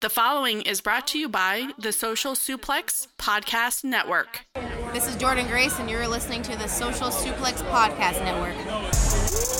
The following is brought to you by the Social Suplex Podcast Network. This is Jordan Grace, and you're listening to the Social Suplex Podcast Network.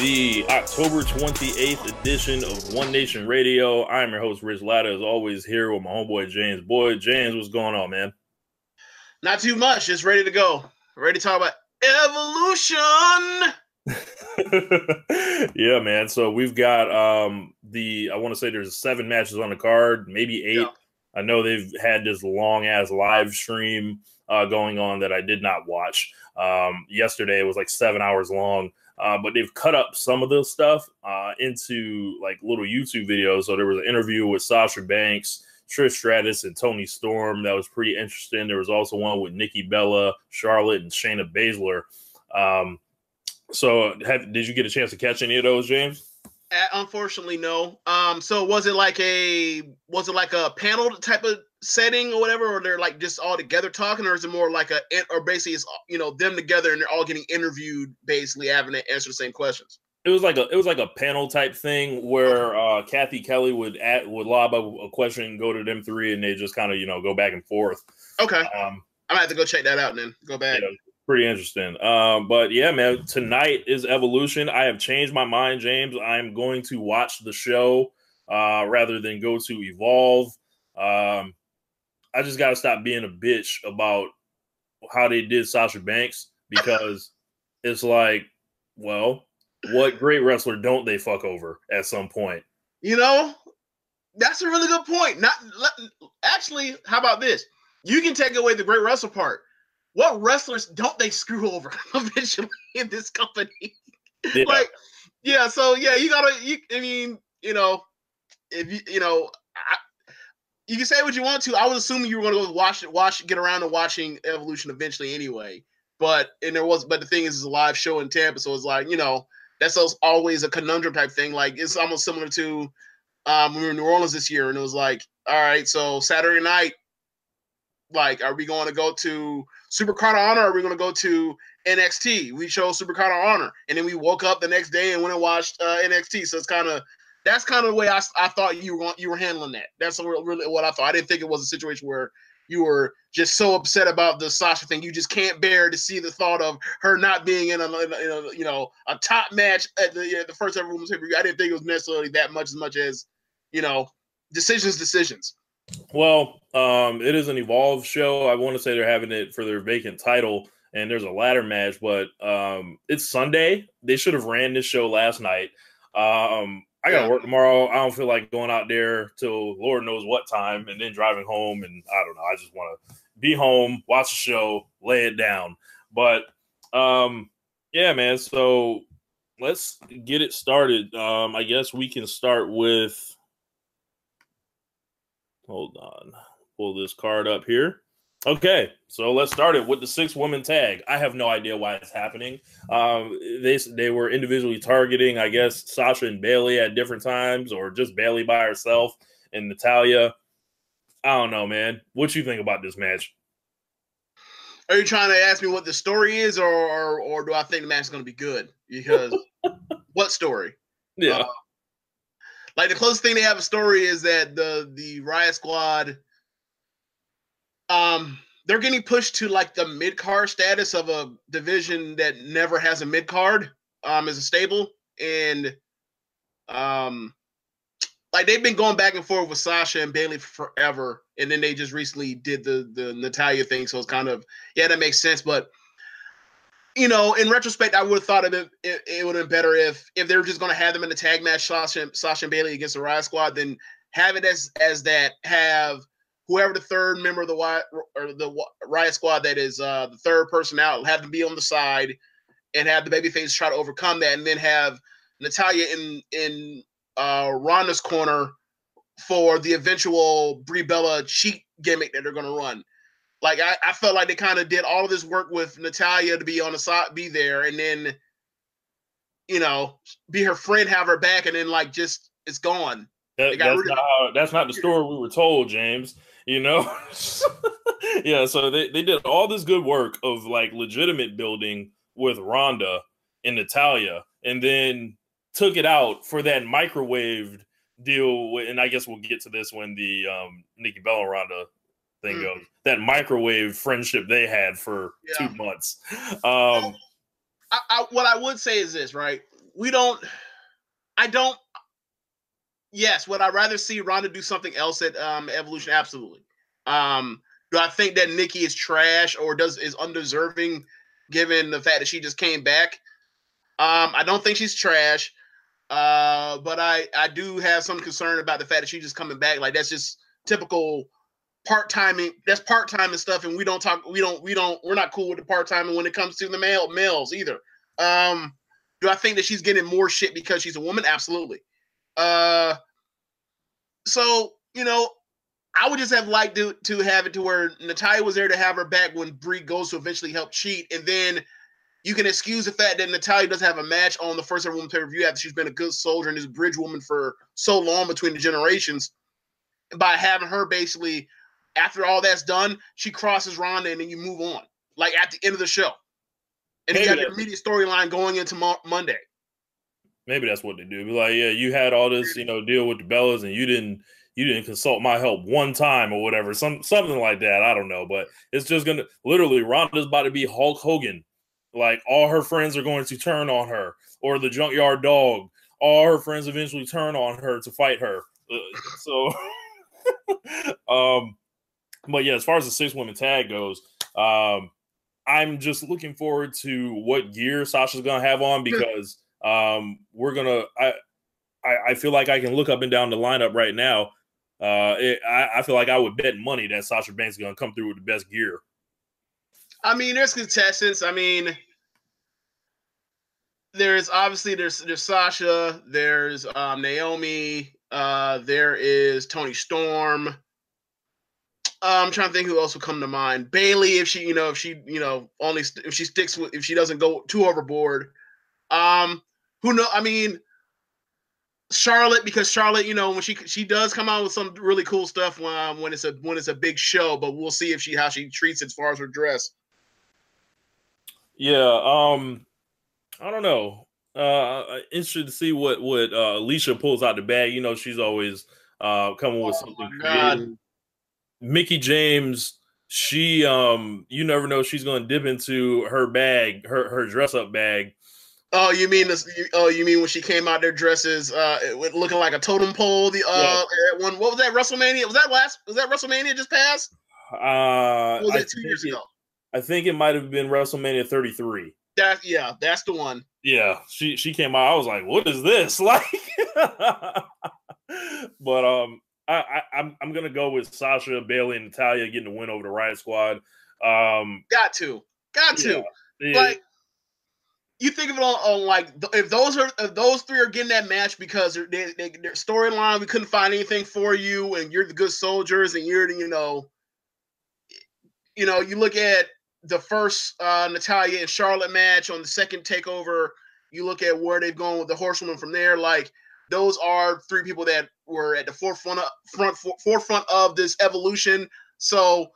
the October 28th edition of One Nation Radio. I'm your host, Rich Latta, as always, here with my homeboy, James Boyd. James, what's going on, man? Not too much. Just ready to go. Ready to talk about evolution. yeah, man. So we've got um the I want to say there's seven matches on the card, maybe eight. Yeah. I know they've had this long ass live stream uh, going on that I did not watch. Um, yesterday it was like seven hours long. Uh, but they've cut up some of the stuff uh, into like little YouTube videos. So there was an interview with Sasha Banks, Trish Stratus, and Toni Storm that was pretty interesting. There was also one with Nikki Bella, Charlotte, and Shayna Baszler. Um, so, have, did you get a chance to catch any of those, James? Uh, Unfortunately, no. Um, so was it like a was it like a panel type of setting or whatever, or they're like just all together talking, or is it more like a or basically it's you know them together and they're all getting interviewed, basically having to answer the same questions? It was like a it was like a panel type thing where uh, Cathy Kelley would at would lob a, a question, go to them three, and they just kind of you know go back and forth. Okay, Um, I might have to go check that out and then go back. Yeah, pretty interesting. Um, but yeah, man, tonight is Evolution. I have changed my mind, James. I'm going to watch the show uh, rather than go to Evolve. Um, I just got to stop being a bitch about how they did Sasha Banks because it's like, well, what great wrestler don't they fuck over at some point? You know, that's a really good point. Not let- actually, how about this? You can take away the great wrestler part. What wrestlers don't they screw over eventually in this company? Yeah. like, yeah. So yeah, you gotta. You, I mean, you know, if you, you know, I, you can say what you want to. I was assuming you were gonna go watch it, watch, get around to watching Evolution eventually anyway. But and there was, but the thing is, it's a live show in Tampa, so it's like you know, that's always a conundrum type thing. Like it's almost similar to um, we were in New Orleans this year, and it was like, all right, so Saturday night, like, are we going to go to Super Card of Honor? Or are we going to go to NXT? We chose Super Card of Honor, and then we woke up the next day and went and watched uh, NXT. So it's kind of that's kind of the way I, I thought you were you were handling that. That's really what I thought. I didn't think it was a situation where you were just so upset about the Sasha thing. You just can't bear to see the thought of her not being in a, in a you know a top match at the yeah, the first ever women's pay. I didn't think it was necessarily that much as much as you know decisions, decisions. Well, um, it is an evolved show. I want to say they're having it for their vacant title, and there's a ladder match, but um, it's Sunday. They should have ran this show last night. Um, I got to Yeah. work tomorrow. I don't feel like going out there till Lord knows what time, and then driving home. And I don't know. I just want to be home, watch the show, lay it down. But um, yeah, man. So let's get it started. Um, I guess we can start with. Hold on. Pull this card up here. Okay, so let's start it with the six woman tag. I have no idea why it's happening. Um, they they were individually targeting, I guess, Sasha and Bayley at different times, or just Bayley by herself and Natalya. I don't know, man. What you think about this match? Are you trying to ask me what the story is, or or, or do I think the match is going to be good? Because what story? Yeah, Uh, like the closest thing they have a story is that the the Riot Squad, um, they're getting pushed to like the mid card status of a division that never has a mid card, um, as a stable, and um, like they've been going back and forth with Sasha and Bayley forever, and then they just recently did the the Natalya thing, so it's kind of yeah, that makes sense, but you know, in retrospect, I would have thought it. It, it would have been better if if they were just going to have them in the tag match, Sasha, Sasha and Bayley against the Riot Squad, then have it as as that have whoever the third member of the Riot or the Riot Squad that is uh the third person out, have them be on the side, and have the babyface try to overcome that, and then have Natalya in in uh Ronda's corner for the eventual Brie Bella cheat gimmick that they're going to run. Like I, I felt like they kind of did all of this work with Natalya to be on the side, be there, and then you know, be her friend, have her back, and then like just it's gone. That, that's, not how, that's not the story we were told, James. You know, yeah. So they, they did all this good work of like legitimate building with Ronda and Natalya, and then took it out for that microwaved deal. And I guess we'll get to this when the um, Nikki Bella Ronda thing mm. goes. That microwave friendship they had for yeah. two months. Um, I, I, what I would say is this, right? We don't. I don't. Yes, would I rather see Ronda do something else at um, Evolution? Absolutely. Um, do I think that Nikki is trash or does is undeserving given the fact that she just came back? Um, I don't think she's trash. Uh, but I I do have some concern about the fact that she's just coming back. Like that's just typical part timing. That's part time and stuff, and we don't talk. We don't. We don't. We're not cool with the part timing when it comes to the male males either. Um, do I think that she's getting more shit because she's a woman? Absolutely. Uh, so you know, I would just have liked to to have it to where Natalya was there to have her back when Brie goes to eventually help cheat, and then you can excuse the fact that Natalya doesn't have a match on the first ever woman pay per view after she's been a good soldier and this bridge woman for so long between the generations by having her basically after all that's done, she crosses Ronda, and then you move on. Like at the end of the show, and Maybe you got the immediate storyline going into Mo- Monday. Maybe that's what they do. Be like, yeah, you had all this, you know, deal with the Bellas, and you didn't, you didn't consult my help one time or whatever, some something like that. I don't know, but it's just gonna literally Ronda's about to be Hulk Hogan. Like all her friends are going to turn on her, or the Junkyard Dog. All her friends eventually turn on her to fight her. Uh, so, um, but yeah, as far as the six women tag goes, um, I'm just looking forward to what gear Sasha's gonna have on because um, we're gonna. I, I, I feel like I can look up and down the lineup right now. Uh, it, I, I feel like I would bet money that Sasha Banks is gonna come through with the best gear. I mean, there's contestants. I mean, there's obviously there's there's Sasha, there's um, Naomi, uh, there is Toni Storm. Uh, I'm trying to think who else would come to mind. Bayley, if she, you know, if she, you know, only st- if she sticks with, if she doesn't go too overboard. Um, who know? I mean, Charlotte, because Charlotte, you know, when she she does come out with some really cool stuff when um, when it's a when it's a big show, but we'll see if she how she treats it as far as her dress. Yeah, um, I don't know. Uh, interested to see what what uh, Alicia pulls out the bag. You know, she's always uh coming with oh something. Mickie James, she um, you never know she's going to dip into her bag, her her dress up bag. Oh, you mean this? Oh, you mean when she came out there dresses, uh, looking like a totem pole? The uh, yeah. one what was that WrestleMania? Was that last? Was that WrestleMania just passed? Uh, was that two years it, ago? I think it might have been WrestleMania 33. That yeah, that's the one. Yeah, she she came out. I was like, what is this like? but um, I, I I'm I'm gonna go with Sasha Bayley and Natalya getting the win over the Riot Squad. Um, got to, got to. Yeah, like you think of it on, on, like if those are if those three are getting that match because they, they, their storyline we couldn't find anything for you and you're the good soldiers and you're the you know you know you look at the first uh Natalya and Charlotte match on the second takeover you look at where they've gone with the horsewoman from there like those are three people that were at the forefront of, front forefront of this evolution. So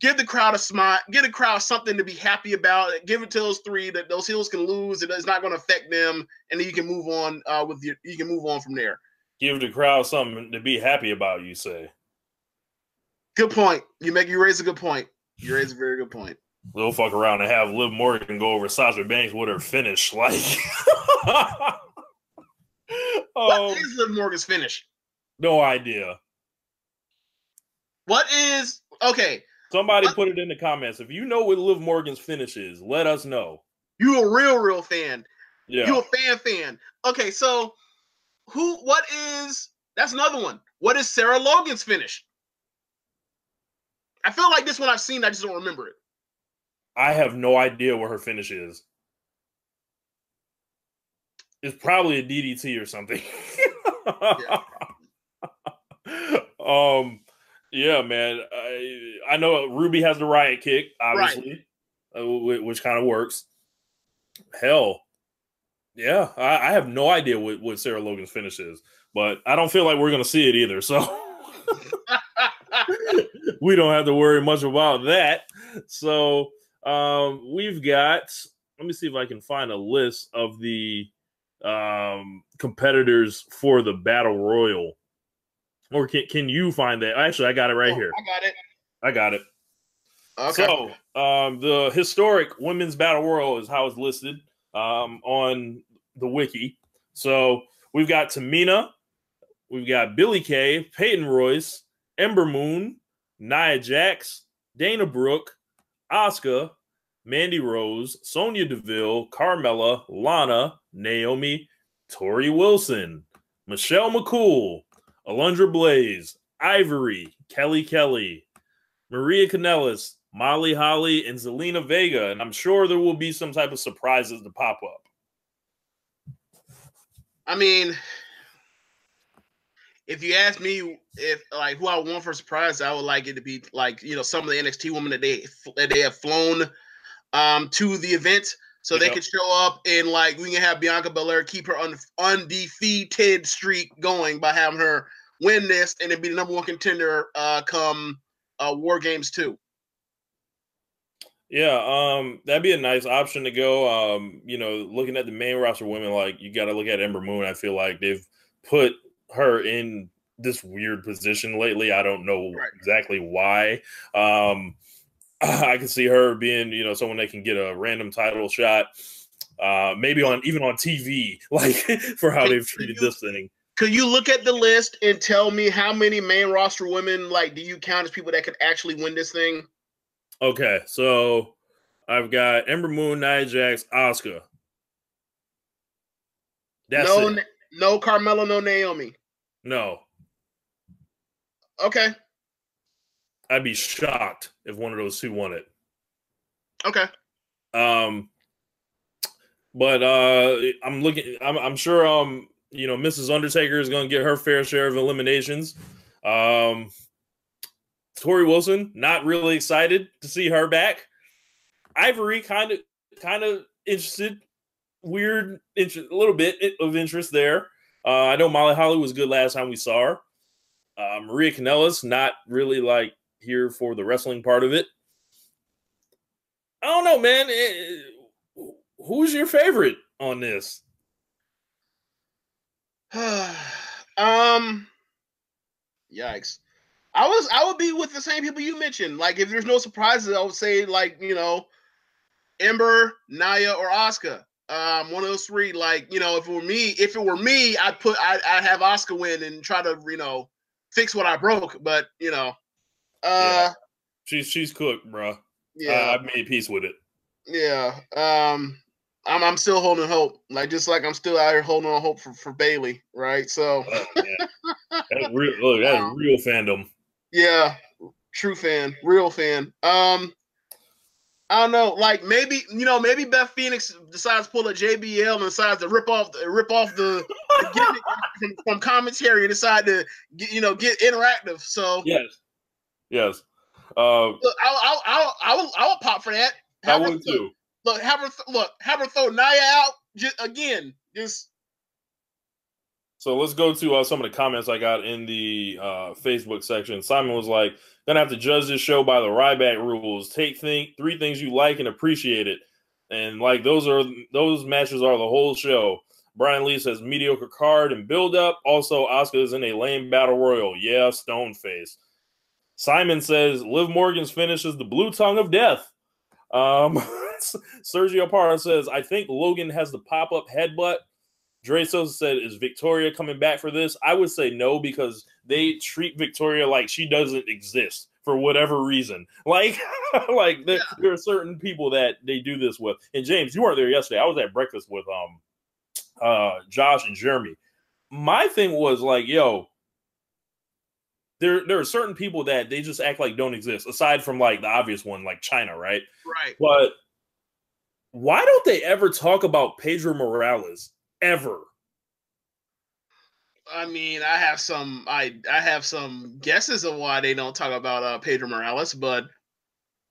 give the crowd a smile, give the crowd something to be happy about. Give it to those three that those heels can lose. It's not going to affect them, and then you can move on uh, with your, you can move on from there. Give the crowd something to be happy about. You say. Good point. You make you raise a good point. You raise a very good point. They'll fuck around and have Liv Morgan go over Sasha Banks with her finish. Like, What oh, is Liv Morgan's finish? no idea. What is okay? Somebody put it in the comments. If you know what Liv Morgan's finish is, let us know. You a real, real fan. Yeah. You a fan fan. Okay, so who what is that's another one. What is Sarah Logan's finish? I feel like this one I've seen, I just don't remember it. I have no idea what her finish is. It's probably a DDT or something. um, yeah, man. I I know Ruby has the riot kick, obviously, uh, wh- which kind of works. Hell, yeah. I, I have no idea what, what Sarah Logan's finish is, but I don't feel like we're gonna see it either. So. we don't have to worry much about that. So um, we've got. Let me see if I can find a list of the um, competitors for the battle royal. Or can can you find that? Actually, I got it right Oh, here. I got it. I got it. Okay. So um, the historic women's battle royal is how it's listed um, on the wiki. So we've got Tamina, we've got Billie Kay, Peyton Royce, Ember Moon, Nia Jax, Dana Brooke, Asuka, Mandy Rose, Sonya Deville, Carmella, Lana, Naomi, Torrie Wilson, Michelle McCool, Alundra Blaze, Ivory, Kelly Kelly, Maria Kanellis, Molly Holly, and Zelina Vega. And I'm sure there will be some type of surprises to pop up. I mean, if you ask me if like who I want for a surprise, I would like it to be like you know some of the NXT women that they that they have flown um to the event so they could show up and like we can have Bianca Belair keep her un- undefeated streak going by having her win this and then be the number one contender uh come uh War Games two. Yeah, um, that'd be a nice option to go. Um, you know, looking at the main roster women, like you got to look at Ember Moon. I feel like they've put her in this weird position lately. I don't know Right. exactly why. Um, I can see her being, you know, someone that can get a random title shot, uh, maybe on even on TV, like for how they've treated this thing. Could you look at the list and tell me how many main roster women like do you count as people that could actually win this thing? Okay, so I've got Ember Moon, Nia Jax, Asuka. That's no, it. No Carmella, no Naomi. No, Okay, I'd be shocked if one of those two won it. okay. Um, but uh, I'm looking. I'm, I'm sure. Um, you know, Mrs. Undertaker is going to get her fair share of eliminations. Um, Torrie Wilson, not really excited to see her back. Ivory, kind of, kind of interested. Weird, interest, a little bit of interest there. Uh, I know Molly Holly was good last time we saw her. Uh, Maria Kanellis, not really like here for the wrestling part of it. I don't know, man. Eh, who's your favorite on this? um, yikes. I was I would be with the same people you mentioned. Like if there's no surprises, I would say like you know, Ember, Nia, or Asuka. Um, one of those three. Like you know, if it were me, if it were me, I'd put I'd, I'd have Asuka win and try to you know fix what I broke. But you know, uh, She's she's cooked, bro. yeah, I've made peace with it. yeah. Um, I'm I'm still holding hope. Like just like I'm still out here holding on hope for for Bayley, right? So. Yeah. That's real. Look, that's Wow. real fandom. Yeah, true fan, real fan. Um, I don't know, like maybe you know, maybe Beth Phoenix decides to pull a JBL and decides to rip off the rip off the, the from, from commentary and decide to get you know get interactive. So Yes. Yes. Uh, I'll, I'll I'll I'll I'll pop for that. I Have her would too. Look, have her th- look, have her throw Nia out just again. Just So let's go to uh, some of the comments I got in the uh, Facebook section. Simon was like, "Gonna have to judge this show by the Ryback rules. Take thing three things you like and appreciate it, and like those are those matches are the whole show. Brian Lee says mediocre card and build up. Also, Asuka is in a lame battle royal. Yeah, stone face. Simon says Liv Morgan's finish is the blue tongue of death. Um, Sergio Parra says I think Logan has the pop up headbutt. Dre Sosa said, "Is Victoria coming back for this?" I would say no because they treat Victoria like she doesn't exist for whatever reason. Like, like there, there are certain people that they do this with. And James, you weren't there yesterday. I was at breakfast with um uh Josh and Jeremy. My thing was like, yo, there there are certain people that they just act like don't exist, aside from like the obvious one, like Chyna, right? Right. But why don't they ever talk about Pedro Morales ever? I mean, I have some I I have some guesses of why they don't talk about uh, Pedro Morales, but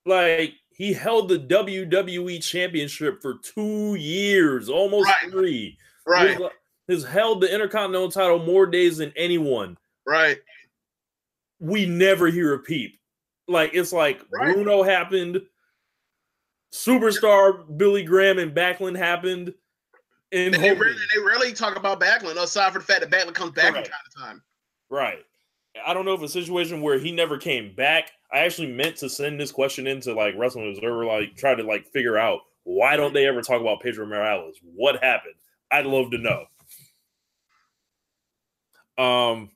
Like he held the WWE championship for two years, almost Right. three. right, He's, he's held the Intercontinental title more days than anyone. right, We never hear a peep. Like it's like Right. Bruno happened, superstar Billy Graham and Backlund happened, and they rarely, they rarely talk about Backlund, aside from the fact that Backlund comes back Right. from time to time. Right. I don't know if a situation where he never came back. I actually meant to send this question into like Wrestling Observer, like try to like figure out why don't they ever talk about Pedro Morales? What happened? I'd love to know. Um,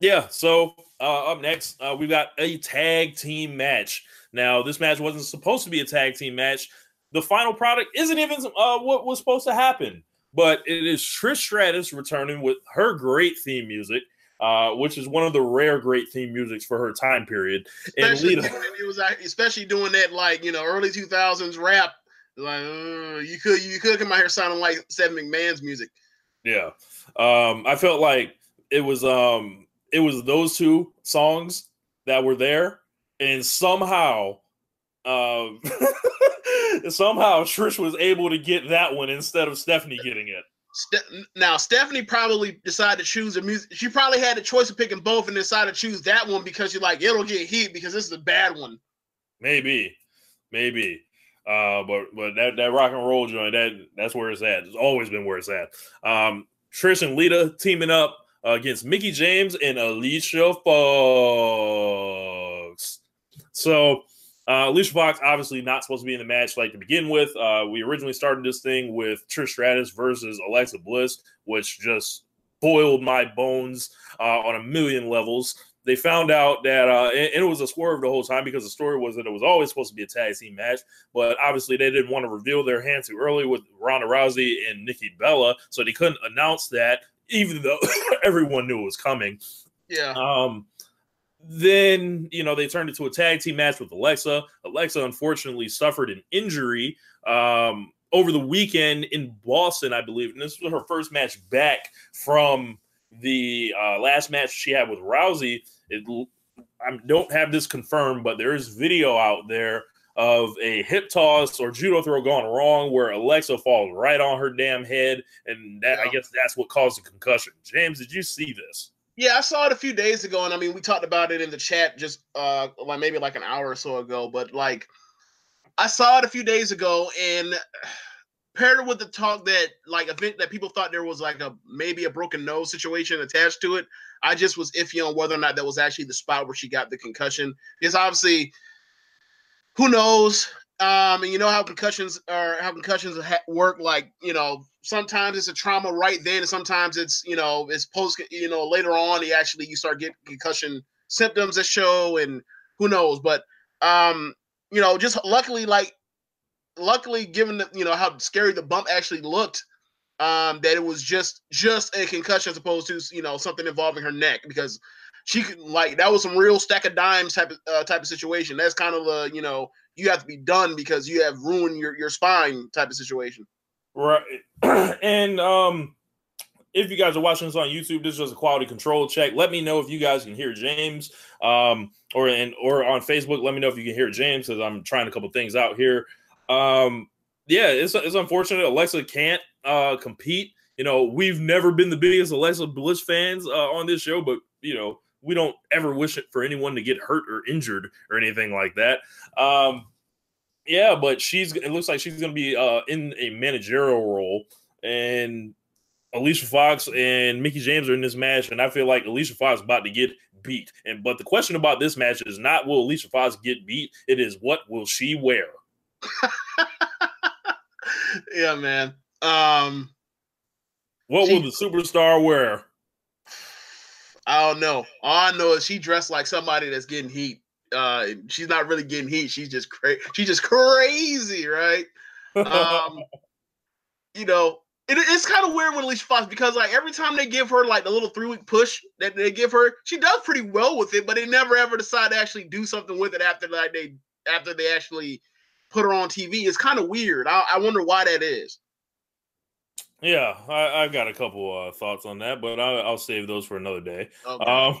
yeah. So uh, up next, uh, we've got a tag team match. Now, this match wasn't supposed to be a tag team match. The final product isn't even uh, what was supposed to happen, but it is Trish Stratus returning with her great theme music uh, which is one of the rare great theme musics for her time period. And Especially Lita, doing, it was especially doing that like you know early two thousands rap. Like uh, you could you could come out here sounding like Seven McMahon's music. yeah, um, I felt like it was um, it was those two songs that were there, and somehow, um, somehow Trish was able to get that one instead of Stephanie getting it. Ste- now Stephanie probably decided to choose a music. She probably had the choice of picking both and decided to choose that one because you're like it'll get heat because this is a bad one. Maybe, maybe. Uh, but but that, that rock and roll joint that that's where it's at. It's always been where it's at. Um, Trish and Lita teaming up uh, against Mickie James and Alicia Fox. So uh, Alicia Fox obviously not supposed to be in the match like to begin with. Uh, we originally started this thing with Trish Stratus versus Alexa Bliss, which just boiled my bones uh, on a million levels. They found out that uh and, and it was a swerve the whole time because the story was that it was always supposed to be a tag team match but obviously they didn't want to reveal their hand too early with Ronda Rousey and Nikki Bella so they couldn't announce that even though everyone knew it was coming. Yeah, um then you know they turned it to a tag team match with Alexa. Alexa unfortunately suffered an injury um over the weekend in Boston I believe. And this was her first match back from the uh, last match she had with Rousey, it, I don't have this confirmed, but there is video out there of a hip toss or judo throw gone wrong where Alexa falls right on her damn head, and that I guess that's what caused the concussion. James, did you see this? Yeah. I saw it a few days ago, and I mean we talked about it in the chat just uh like maybe like an hour or so ago. But like I saw it a few days ago, and paired with the talk that like event that people thought there was like a maybe a broken nose situation attached to it. I just was iffy on whether or not that was actually the spot where she got the concussion. Because obviously, who knows? Um, and you know how concussions are, how concussions ha- work. Like you know, sometimes it's a trauma right then, and sometimes it's you know it's post. You know, later on, you actually you start getting concussion symptoms that show, and who knows? But um, you know, just luckily, like luckily, given the, you know how scary the bump actually looked, um, that it was just just a concussion as opposed to you know something involving her neck because she could like that was some real stack of dimes type of uh, type of situation. That's kind of the you know you have to be done because you have ruined your your spine type of situation. Right. and um if you guys are watching this on YouTube, this is just a quality control check. Let me know if you guys can hear James. Um or and or on Facebook, let me know if you can hear James because I'm trying a couple things out here. Um yeah, it's it's unfortunate Alexa can't uh compete. You know, we've never been the biggest Alexa Bliss fans uh, on this show, but you know, we don't ever wish it for anyone to get hurt or injured or anything like that. Um yeah, but she's it looks like she's going to be uh, in a managerial role, and Alicia Fox and Mickie James are in this match, and I feel like Alicia Fox is about to get beat. And but the question about this match is not will Alicia Fox get beat? It is what will she wear? yeah, man. Um, what She- will the superstar wear? I don't know. All I know is she dressed like somebody that's getting heat. Uh, she's not really getting heat. She's just crazy. She's just crazy, right? Um, you know, it, it's kind of weird with Alicia Fox because like every time they give her like the little three week push that they give her, she does pretty well with it, but they never ever decide to actually do something with it after like they after they actually put her on TV. It's kind of weird. I, I wonder why that is. Yeah, I, I've got a couple uh, thoughts on that, but I'll, I'll save those for another day. Okay. Um,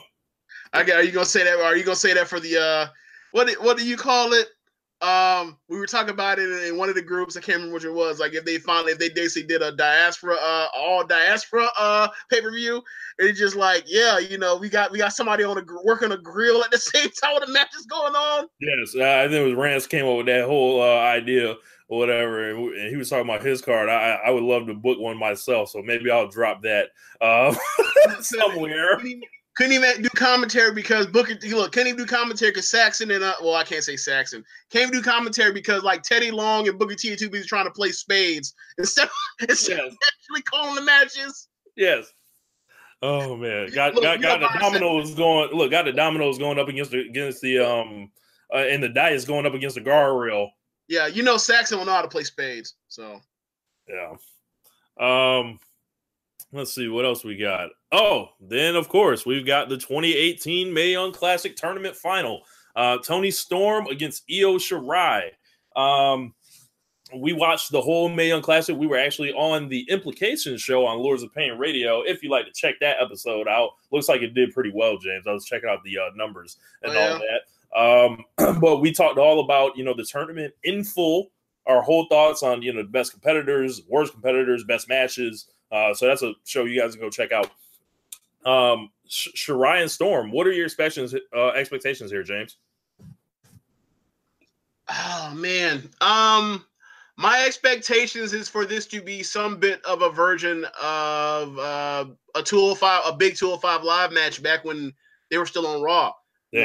I got. Are you gonna say that? Are you gonna say that for the uh, what? What do you call it? Um, we were talking about it in one of the groups. I can't remember which it was. Like if they finally, if they basically did a diaspora, uh, all diaspora, uh, pay per view, it's just like, yeah, you know, we got we got somebody on a working a grill at the same time the match is going on. Yes, uh, I think it was Rance came up with that whole uh, idea or whatever, and, w- and he was talking about his card. I, I would love to book one myself, so maybe I'll drop that uh, somewhere. Couldn't even, do commentary because Booker. Look, couldn't even do commentary because Saxton and uh, well, I can't say Saxton. Can't even do commentary because like Teddy Long and Booker T and two people trying to play spades instead instead of actually calling the matches. yes. Oh man, got Look, got, got the said. dominoes going. Look, got the dominoes going up against the against the um, uh, and the dice going up against the guardrail. Yeah, you know Saxton will know how to play spades. So Yeah. Um let's see what else we got. Oh, then of course we've got the 2018 Mae Young Classic Tournament Final. Uh Toni Storm against Io Shirai. Um we watched the whole Mae Young Classic. We were actually on the Implications show on Lords of Pain Radio. If you like to check that episode out, looks like it did pretty well, James. I was checking out the uh, numbers and Oh, all that. Um, but we talked all about you know the tournament in full our whole thoughts on you know the best competitors, worst competitors, best matches. Uh, so that's a show you guys can go check out. Um, Sh- Storm, what are your expectations uh, expectations here, James? Oh man. Um my expectations is for this to be some bit of a version of uh, a 205 a big 205 live match back when they were still on Raw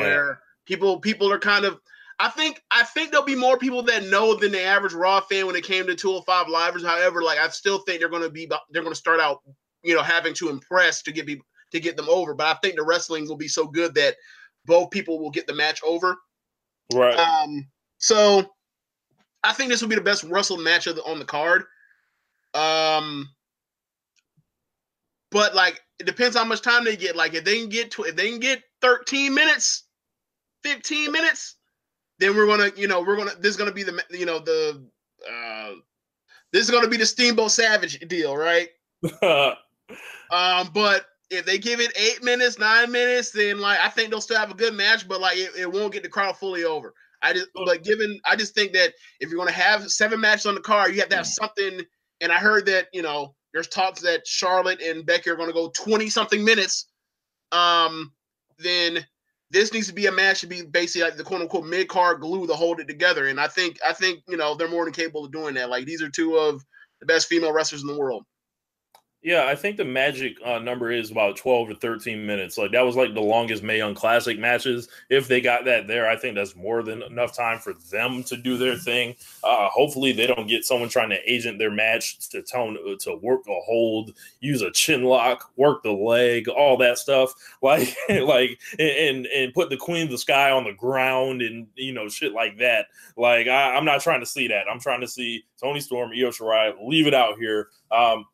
where people people are kind of I think I think there'll be more people that know than the average Raw fan when it came to 205 livers. However, like I still think they're going to be they're going to start out, you know, having to impress to get people to get them over. But I think the wrestling will be so good that both people will get the match over. right. Um, so I think this will be the best wrestled match of the, on the card. Um, but like it depends how much time they get. Like if they can get to if they can get 13 minutes, 15 minutes, then we're gonna, you know, we're gonna this is gonna be the you know the uh this is gonna be the Steamboat Savage deal, right? Um, but if they give it eight minutes, nine minutes, then like I think they'll still have a good match, but like it, it won't get the crowd fully over. I just like given I just think that if you're gonna have seven matches on the card, you have to have something. And I heard that you know there's talks that Charlotte and Becky are gonna go 20 something minutes. Um, then this needs to be a match to be basically like the quote unquote mid card glue to hold it together. And I think I think you know they're more than capable of doing that. Like these are two of the best female wrestlers in the world. Yeah, I think the magic uh, number is about 12 to 13 minutes. Like that was like the longest Mae Young Classic matches. If they got that there, I think that's more than enough time for them to do their thing. Uh, hopefully, they don't get someone trying to agent their match to tone to work a hold, use a chin lock, work the leg, all that stuff. Like like and and put the Queen of the Sky on the ground and you know shit like that. Like I, I'm not trying to see that. I'm trying to see Toni Storm, Io Shirai, leave it out here. Um,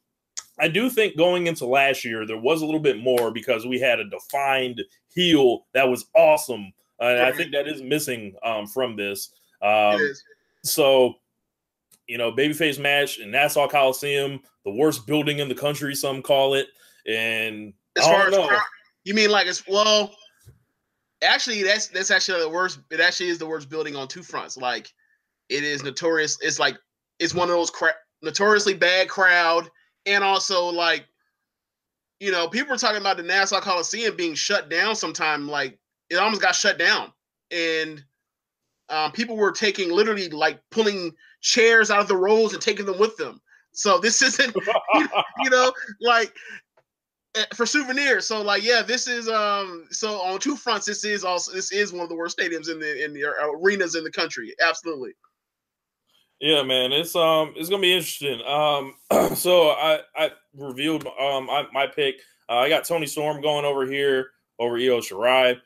I do think going into last year, there was a little bit more because we had a defined heel that was awesome. And I think that is missing um, from this. Um, so, you know, babyface match in Nassau Coliseum, the worst building in the country, some call it. And As I far don't as know. crowd- you mean like it's well, actually that's that's actually the worst. It actually is the worst building on two fronts. Like it is notorious. It's like it's one of those cra- notoriously bad crowd, and also like you know people were talking about the Nassau Coliseum being shut down sometime. Like it almost got shut down, and um, people were taking literally like pulling chairs out of the rows and taking them with them. So this isn't, you know, like eh, for souvenirs. So like, yeah, this is um. So on two fronts, this is also this is one of the worst stadiums in the in the arenas in the country. Absolutely. Yeah, man, it's um, it's gonna be interesting. Um, so I I revealed um I, my pick. Uh, I got Toni Storm going over here over Io Shirai.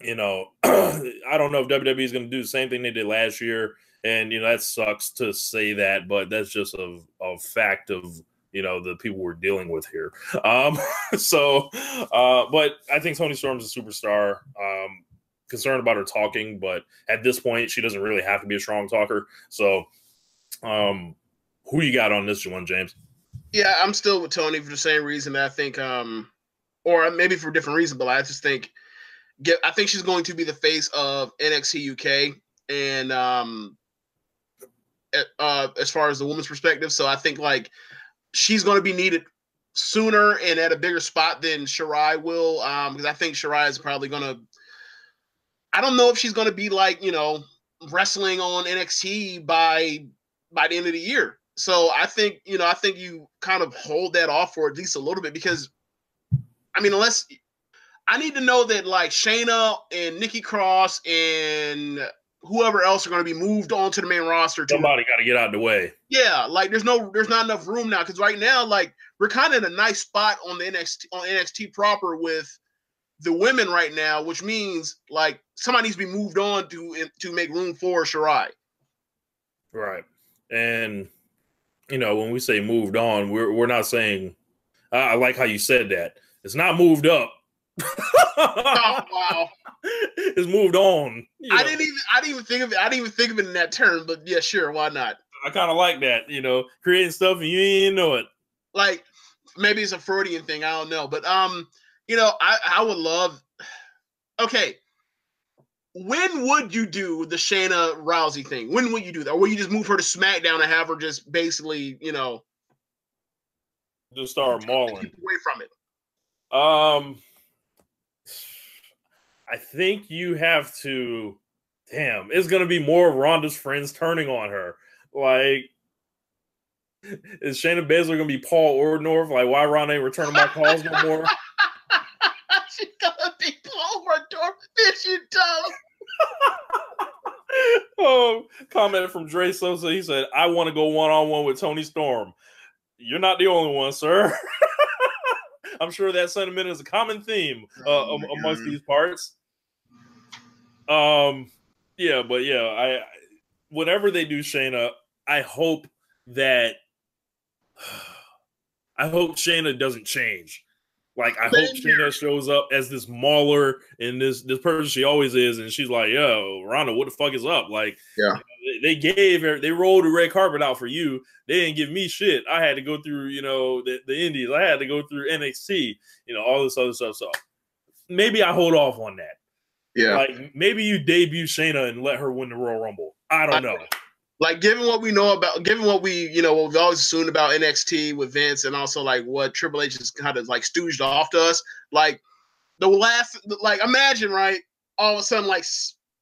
You know, I don't know if WWE is gonna do the same thing they did last year, and you know that sucks to say that, but that's just a, a fact of you know the people we're dealing with here. Um, so, uh, but I think Toni Storm's a superstar. Um, concerned about her talking, but at this point, she doesn't really have to be a strong talker. So, um, who you got on this one, James? Yeah, I'm still with Toni for the same reason. I think, um, or maybe for a different reason, but I just think, get, I think she's going to be the face of NXT UK, and um, uh, as far as the woman's perspective. So I think like she's going to be needed sooner and at a bigger spot than Shirai will, um, because I think Shirai is probably going to I don't know if she's going to be like you know wrestling on NXT by by the end of the year. So I think you know I think you kind of hold that off for at least a little bit because I mean unless I need to know that like Shayna and Nikki Cross and whoever else are going to be moved on to the main roster. To, Somebody got to get out of the way. Yeah, like there's no there's not enough room now because right now like we're kind of in a nice spot on the NXT on NXT proper with the women right now, which means like somebody needs to be moved on to to make room for Shirai. Right, and you know when we say moved on, we're we're not saying. Uh, I like how you said that. It's not moved up. oh, wow, it's moved on. I know. didn't even I didn't even think of it. I didn't even think of it in that term. But yeah, sure, why not? I kind of like that. You know, creating stuff and you ain't know it. Like maybe it's a Freudian thing. I don't know, but um you know, I, I would love. Okay, when would you do the Shayna Rousey thing? When would you do that? Or will you just move her to SmackDown and have her just basically, you know, just start mauling away from it? Um, I think you have to. Damn, it's gonna be more of Ronda's friends turning on her. Like, is Shayna Baszler gonna be Paul Orndorff? Like, why Ronda ain't returning my calls no more? She's gonna be Paul Orndorff, bitch, you dumb. oh, comment from Dre Sosa. He said, I want to go one on one with Toni Storm. You're not the only one, sir. I'm sure that sentiment is a common theme uh, oh amongst these parts. Um, yeah, but yeah, I whatever they do Shayna, I hope that I hope Shayna doesn't change. Like I hope Shayna shows up as this mauler and this this person she always is, and she's like, "Yo, Ronda, what the fuck is up?" Like, yeah, they, they gave her, they rolled the red carpet out for you. They didn't give me shit. I had to go through, you know, the, the Indies. I had to go through NXT. You know, all this other stuff. So maybe I hold off on that. Yeah, like maybe you debut Shayna and let her win the Royal Rumble. I don't know. Like given what we know about given what we you know what we've always assumed about NXT with Vince and also like what Triple H has kind of like stooged off to us like the last like imagine right all of a sudden like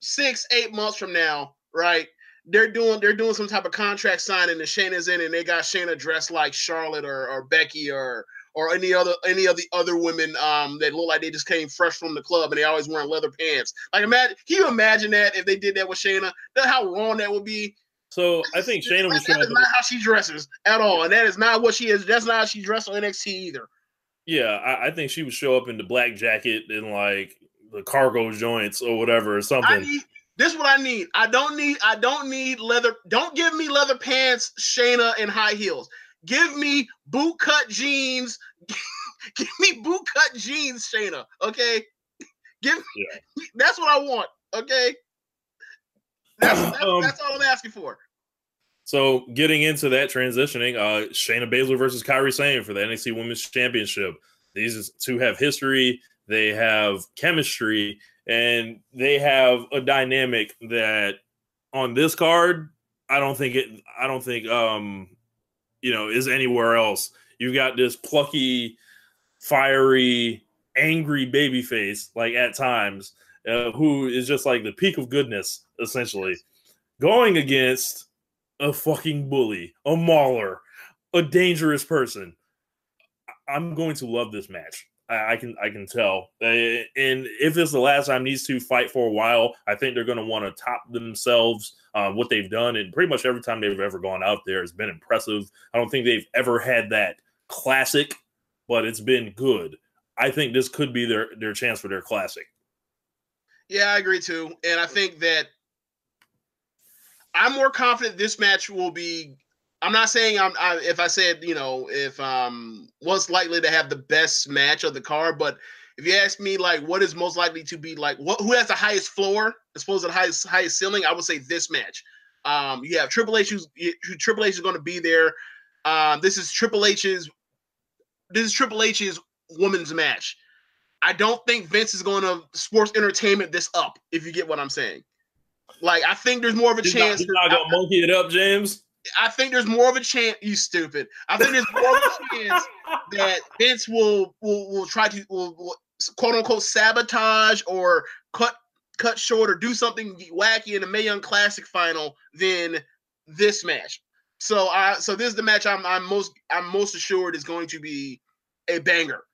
six eight months from now right they're doing they're doing some type of contract signing and Shayna's in and they got Shayna dressed like Charlotte or, or Becky or or any other any of the other women um that look like they just came fresh from the club and they always wearing leather pants. Like imagine can you imagine that if they did that with Shayna? How wrong that would be. So I think Shayna was. That is not how she dresses at all, and that is not what she is. That's not how she dressed on NXT either. Yeah, I, I, think she would show up in the black jacket and like the cargo joints or whatever or something. Need, this is what I need. I don't need. I don't need leather. Don't give me leather pants, Shayna, and high heels. Give me boot cut jeans. give me boot cut jeans, Shayna. Okay. Give. Yeah. That's what I want. Okay. That's, that's, um, that's, all I'm asking for. So getting into that transitioning, uh Shayna Baszler versus Kairi Sane for the NXT Women's Championship. These two have history, they have chemistry, and they have a dynamic that on this card, I don't think it I don't think um you know is anywhere else. You've got this plucky, fiery, angry baby face, like at times, uh, who is just like the peak of goodness essentially, going against a fucking bully, a mauler, a dangerous person. I'm going to love this match. I, I can I can tell. Uh, and if it's the last time these two fight for a while, I think they're going to want to top themselves. Uh, what they've done, and pretty much every time they've ever gone out there has been impressive. I don't think they've ever had that classic, but it's been good. I think this could be their their chance for their classic. Yeah, I agree too, and I think that I'm more confident this match will be. I'm not saying I'm. I, if I said you know if um what's likely to have the best match of the card, but if you ask me like what is most likely to be like what who has the highest floor as opposed to the highest highest ceiling, I would say this match. Um, you have Triple H who Triple H is going to be there. Um, this is Triple H's. This is Triple H's women's match. I don't think Vince is going to sports entertainment this up. If you get what I'm saying, like I think there's more of a He's chance. not, he's not gonna monkey it up, James. I think there's more of a chance. You stupid. I think there's more of a chance that Vince will will will try to will, will quote unquote sabotage or cut cut short or do something wacky in the Mae Young Classic final than this match. So I so this is the match I'm I'm most I'm most assured is going to be a banger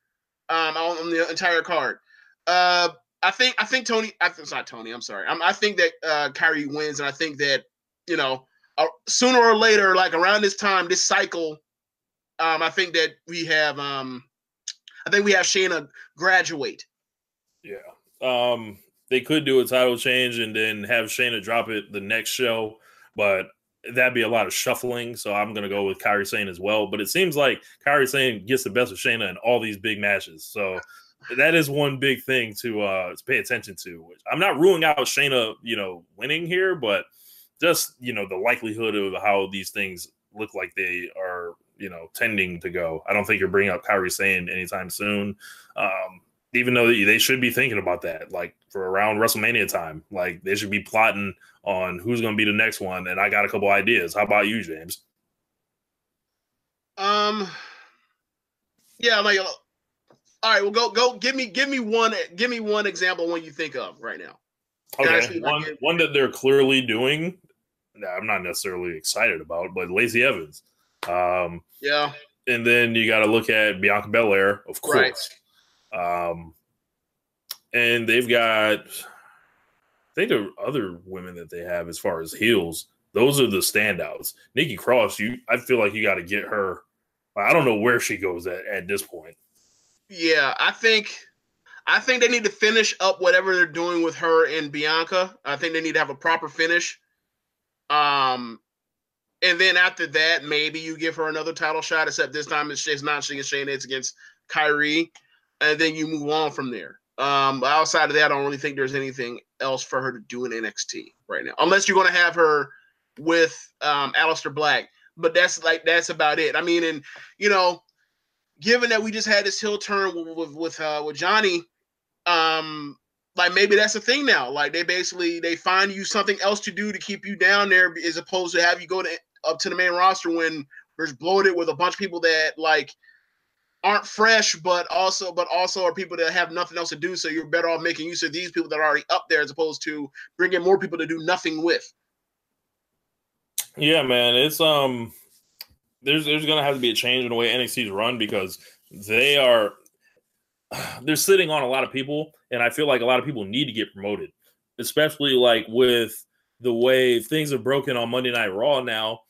um on, on the entire card. Uh I think I think Toni I it's not Toni, I'm sorry. I'm, I think that uh Kairi wins and I think that you know uh, sooner or later like around this time this cycle um I think that we have um I think we have Shayna graduate. Yeah. Um, they could do a title change and then have Shayna drop it the next show, but that'd be a lot of shuffling. So I'm gonna go with Kairi Sane as well. But it seems like Kairi Sane gets the best of Shayna in all these big matches. So that is one big thing to uh to pay attention to. I'm not ruling out Shayna, you know, winning here, but just you know the likelihood of how these things look like they are, you know, tending to go. I don't think you're bringing up Kairi Sane anytime soon. Um, even though they should be thinking about that, like for around WrestleMania time, like they should be plotting on who's going to be the next one. And I got a couple ideas. How about you, James? Um yeah, like all right, well go go give me give me one give me one example one you think of right now. Can Okay, see if I one can- one that they're clearly doing. that I'm not necessarily excited about, but Lacey Evans. Um, Yeah. and then you got to look at Bianca Belair, of Right. Um, and they've got, I think are other women that they have as far as heels. Those are the standouts. Nikki Cross, you, I feel like you got to get her. I don't know where she goes at at this point. Yeah, I think I think they need to finish up whatever they're doing with her and Bianca. I think they need to have a proper finish. Um and then after that, maybe you give her another title shot, except this time it's, it's not she against Shayna, it's against Kairi, and then you move on from there. Um, outside of that, I don't really think there's anything else for her to do in NXT right now, unless you're going to have her with um, Aleister Black. But that's like that's about it. I mean, and you know, given that we just had this hill turn with with with, uh, with Johnny, um, like maybe that's the thing now. Like they basically they find you something else to do to keep you down there, as opposed to have you go to up to the main roster when there's bloated with a bunch of people that like aren't fresh, but also but also are people that have nothing else to do. So you're better off making use of these people that are already up there, as opposed to bringing more people to do nothing with. Yeah, man, it's um, there's there's gonna have to be a change in the way NXT's run because they are they're sitting on a lot of people, and I feel like a lot of people need to get promoted, especially like with the way things are broken on Monday Night Raw now.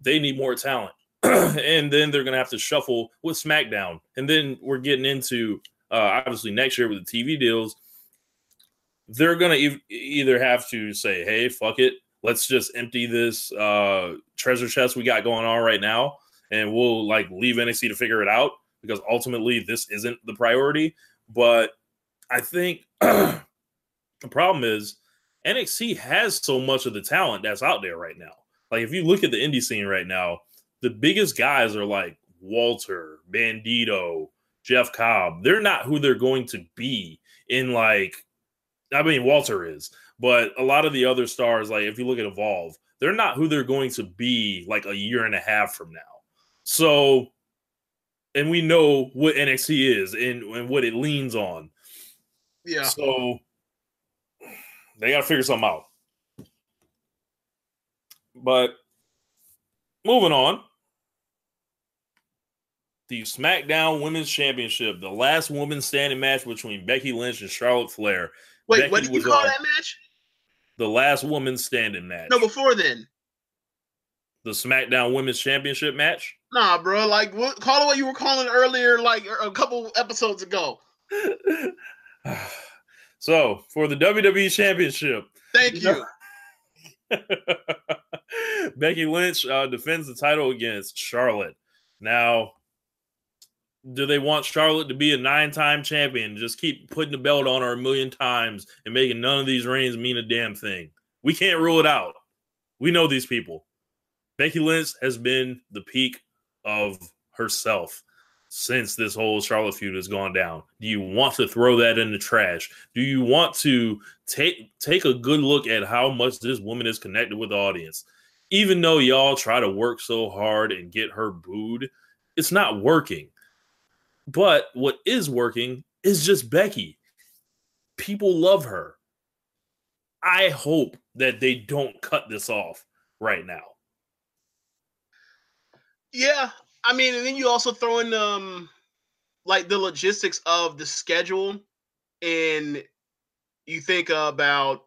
They need more talent, and then they're gonna have to shuffle with SmackDown, and then we're getting into uh, obviously next year with the TV deals. They're gonna e- either have to say, "Hey, fuck it, let's just empty this uh treasure chest we got going on right now and we'll like leave NXT to figure it out because ultimately this isn't the priority. But I think the problem is NXT has so much of the talent that's out there right now. Like if you look at the indie scene right now the biggest guys are like Walter Bandido Jeff Cobb they're not who they're going to be in like I mean Walter is but a lot of the other stars, like if you look at Evolve, they're not who they're going to be like a year and a half from now. So, and we know what NXT is and, and what it leans on. Yeah. So they got to figure something out. But moving on, the SmackDown Women's Championship, the last woman standing match between Becky Lynch and Charlotte Flair. Wait, Becky what did you call on that match? The last woman standing match. No, before then. the SmackDown Women's Championship match. Nah, bro. Like, what, call it what you were calling earlier, like a couple episodes ago. so for the WWE Championship, Thank you. Becky Lynch uh, defends the title against Charlotte. Now, do they want Charlotte to be a nine-time champion? Just keep putting the belt on her a million times and making none of these reigns mean a damn thing. We can't rule it out. We know these people. Becky Lynch has been the peak of herself since this whole Charlotte feud has gone down. Do you want to throw that in the trash? Do you want to take take a good look at how much this woman is connected with the audience? Even though y'all try to work so hard and get her booed, it's not working. But what is working is just Becky. People love her. I hope that they don't cut this off right now. Yeah, I mean, and then you also throw in um like the logistics of the schedule, and you think about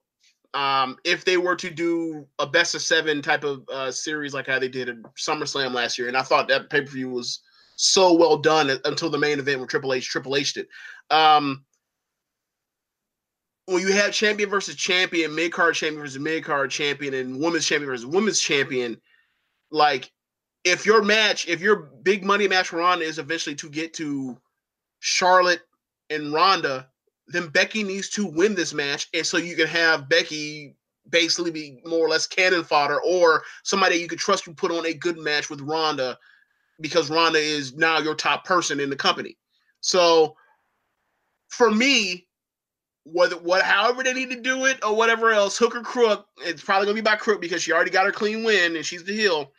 um if they were to do a best of seven type of uh series like how they did at SummerSlam last year, and I thought that pay per view was so well done until the main event where Triple H Triple H did. Um, when you have champion versus champion, mid card champion versus mid card champion, and women's champion versus women's champion, like if your match, if your big money match for Ronda is eventually to get to Charlotte and Ronda, then Becky needs to win this match, and so you can have Becky basically be more or less cannon fodder, or somebody you could trust to put on a good match with Ronda, because Ronda is now your top person in the company. So, for me, whether what however they need to do it or whatever else, hook or crook, it's probably gonna be by crook because she already got her clean win and she's the heel.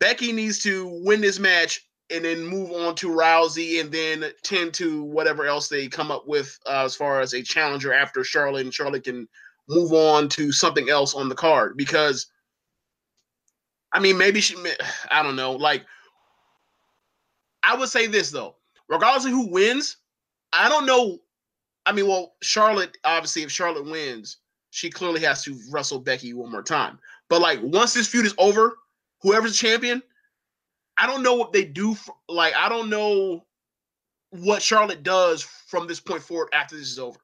Becky needs to win this match and then move on to Rousey and then tend to whatever else they come up with uh, as far as a challenger after Charlotte and Charlotte can move on to something else on the card. Because I mean maybe she I don't know. Like I would say this though. Regardless of who wins I don't know. I mean well Charlotte obviously if Charlotte wins she clearly has to wrestle Becky one more time. But like once this feud is over whoever's champion, I don't know what they do. For, like, I don't know what Charlotte does from this point forward after this is over.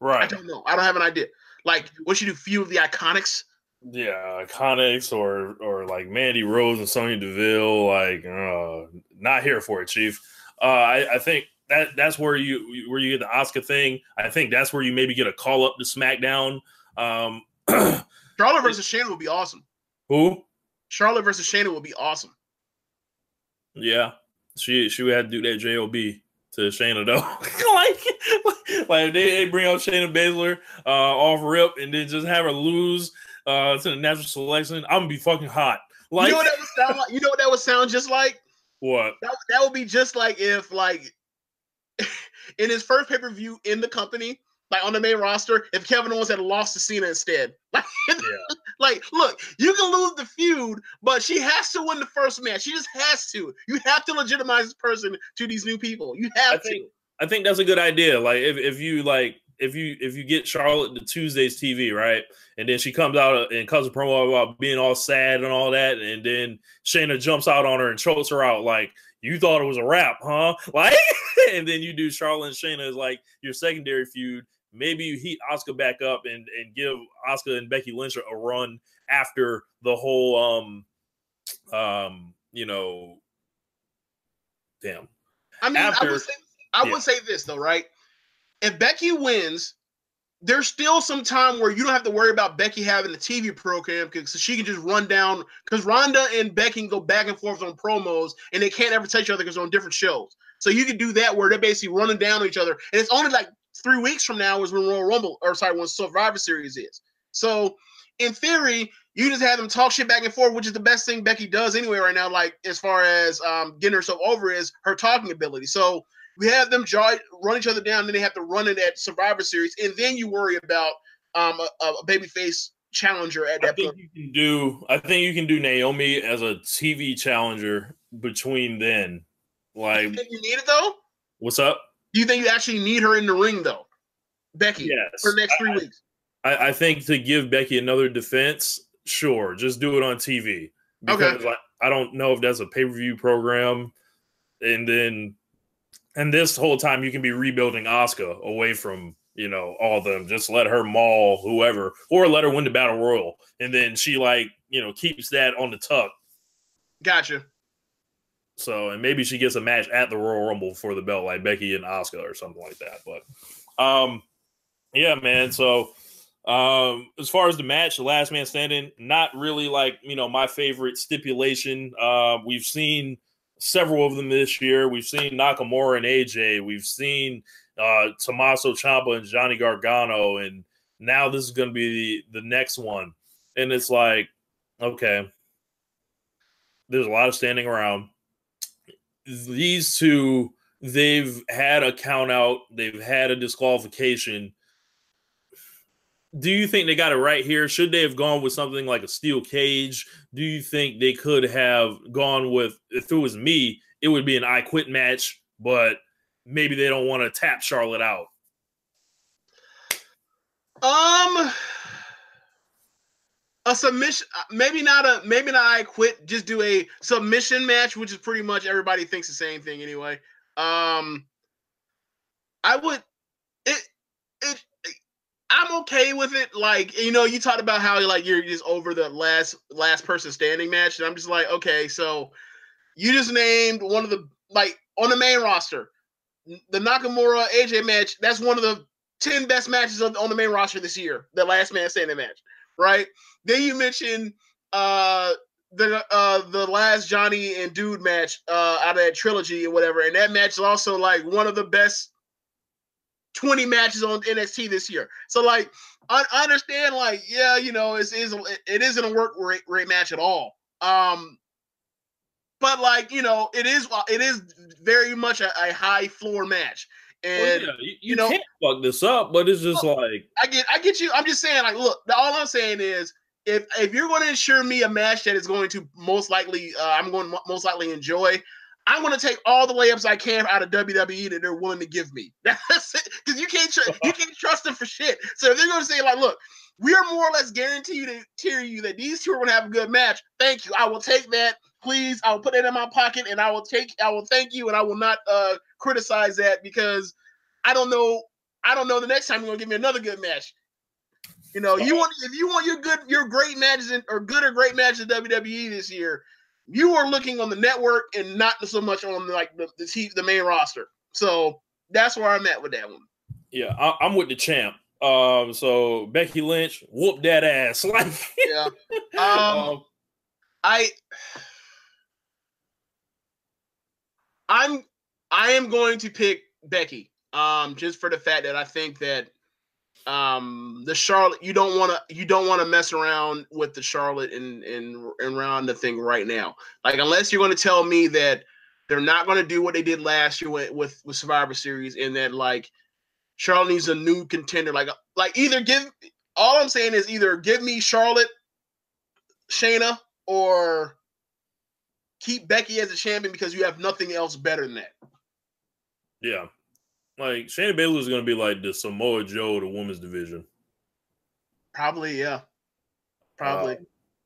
Right. I don't know. I don't have an idea. Like, what should do? Few of the Iconics. Yeah, Iconics or or like Mandy Rose and Sonya Deville. Like, uh, not here for it, Chief. Uh, I, I think that that's where you where you get the Asuka thing. I think that's where you maybe get a call up to SmackDown. Um, Charlotte versus Shayna would be awesome. Who? Charlotte versus Shayna would be awesome. Yeah, she she would have to do that job to Shayna though. like, like they, they bring out Shayna Baszler uh, off rip and then just have her lose uh, to the natural selection. I'm gonna be fucking hot. Like, you know what that would sound like? You know what that would sound just like? What? That, that would be just like if like in his first pay per view in the company, like on the main roster, if Kevin Owens had lost to Cena instead. Like, yeah. like, look, you can lose the feud, but she has to win the first match. She just has to. You have to legitimize this person to these new people. You have I to. think I think that's a good idea. Like if, if you like if you if you get Charlotte to Tuesday's TV, right? And then she comes out and cuts a promo about being all sad and all that, and then Shayna jumps out on her and chokes her out like you thought it was a rap, huh? Like, and then you do Charlotte and Shayna is like your secondary feud. Maybe you heat Asuka back up and and give Asuka and Becky Lynch a run after the whole um um you know damn I mean, I would say I yeah. would say this though, right? If Becky wins, there's still some time where you don't have to worry about Becky having a TV program because she can just run down because Ronda and Becky can go back and forth on promos and they can't ever touch each other because they're on different shows. So you can do that where they're basically running down on each other, and it's only like three weeks from now is when Royal Rumble or sorry when Survivor Series is. So in theory, you just have them talk shit back and forth, which is the best thing Becky does anyway right now. Like as far as um, getting herself over is her talking ability. So we have them jaw, run each other down, then they have to run it at Survivor Series, and then you worry about um, a, a babyface challenger at that. I think point. you can do I think you can do Naomi as a TV challenger between then Like, You think you need it though? what's up? Do you think you actually need her in the ring though, Becky? Yes. For the next three weeks. I, I think to give Becky another defense, sure, just do it on TV. Because Okay. I, I don't know if that's a pay per view program, and then and this whole time you can be rebuilding Asuka away from you know all of them. Just let her maul whoever, or let her win the battle royal, and then she like you know keeps that on the tuck. Gotcha. So and maybe she gets a match at the Royal Rumble for the belt, like Becky and Asuka or something like that. But um, yeah, man. So um, as far as the match, the last man standing, not really like you know my favorite stipulation. Uh, we've seen several of them this year. We've seen Nakamura and AJ. We've seen uh, Tommaso Ciampa and Johnny Gargano, and now this is going to be the, the next one. And it's like, okay, there's a lot of standing around. These two, they've had a count out, they've had a disqualification. Do you think they got it right here? Should they have gone with something like a steel cage? Do you think they could have gone with, if it was me, it would be an I quit match, but maybe they don't want to tap Charlotte out? Um, a submission, uh, maybe not a, maybe not. I quit. Just do a submission match, which is pretty much everybody thinks the same thing anyway. Um, I would, it, it, I'm okay with it. Like you know, you talked about how like you're just over the last last person standing match, and I'm just like, okay, so you just named one of the like on the main roster, the Nakamura AJ match. That's one of the 10 best matches on the main roster this year, the last man standing match, right? Then you mentioned uh the uh the last Johnny and Dude match uh out of that trilogy or whatever, and that match is also like one of the best 20 matches on NXT this year. So like I, I understand like yeah, you know, it's is it isn't a work rate, rate match at all. Um but like, you know, it is it is very much a, a high floor match. And Well, yeah, you, you you know- can't fuck this up, but it's just like I get I get you. I'm just saying, like, look, all I'm saying is if if you're going to ensure me a match that is going to most likely uh, I'm going to most likely enjoy, I'm going to take all the layups I can out of WWE that they're willing to give me. That's it, because you can't tr- you can't trust them for shit. So if they're going to say like, look, we are more or less guaranteed to tell you that these two are going to have a good match. Thank you. I will take that. Please, I will put it in my pocket, and I will take. I will thank you, and I will not uh criticize that because I don't know. I don't know the next time you're gonna give me another good match. You know, you want if you want your good, your great matches in, or good or great matches in WWE this year, you are looking on the network and not so much on like the the, the main roster. So that's where I'm at with that one. yeah, I, I'm with the champ. Um, so Becky Lynch, whoop that ass. Like, Yeah. Um, um, I I'm I am going to pick Becky. Um, just for the fact that I think that um the Charlotte you don't want to you don't want to mess around with the Charlotte and and and round the thing right now. Like unless you're going to tell me that they're not going to do what they did last year with, with with Survivor Series and that like Charlotte needs a new contender. Like like either give all I'm saying is either give me Charlotte, Shayna, or keep Becky as a champion because you have nothing else better than that. yeah, like Shayna Baszler is going to be like the Samoa Joe of the women's division. Probably, yeah. Probably. Uh,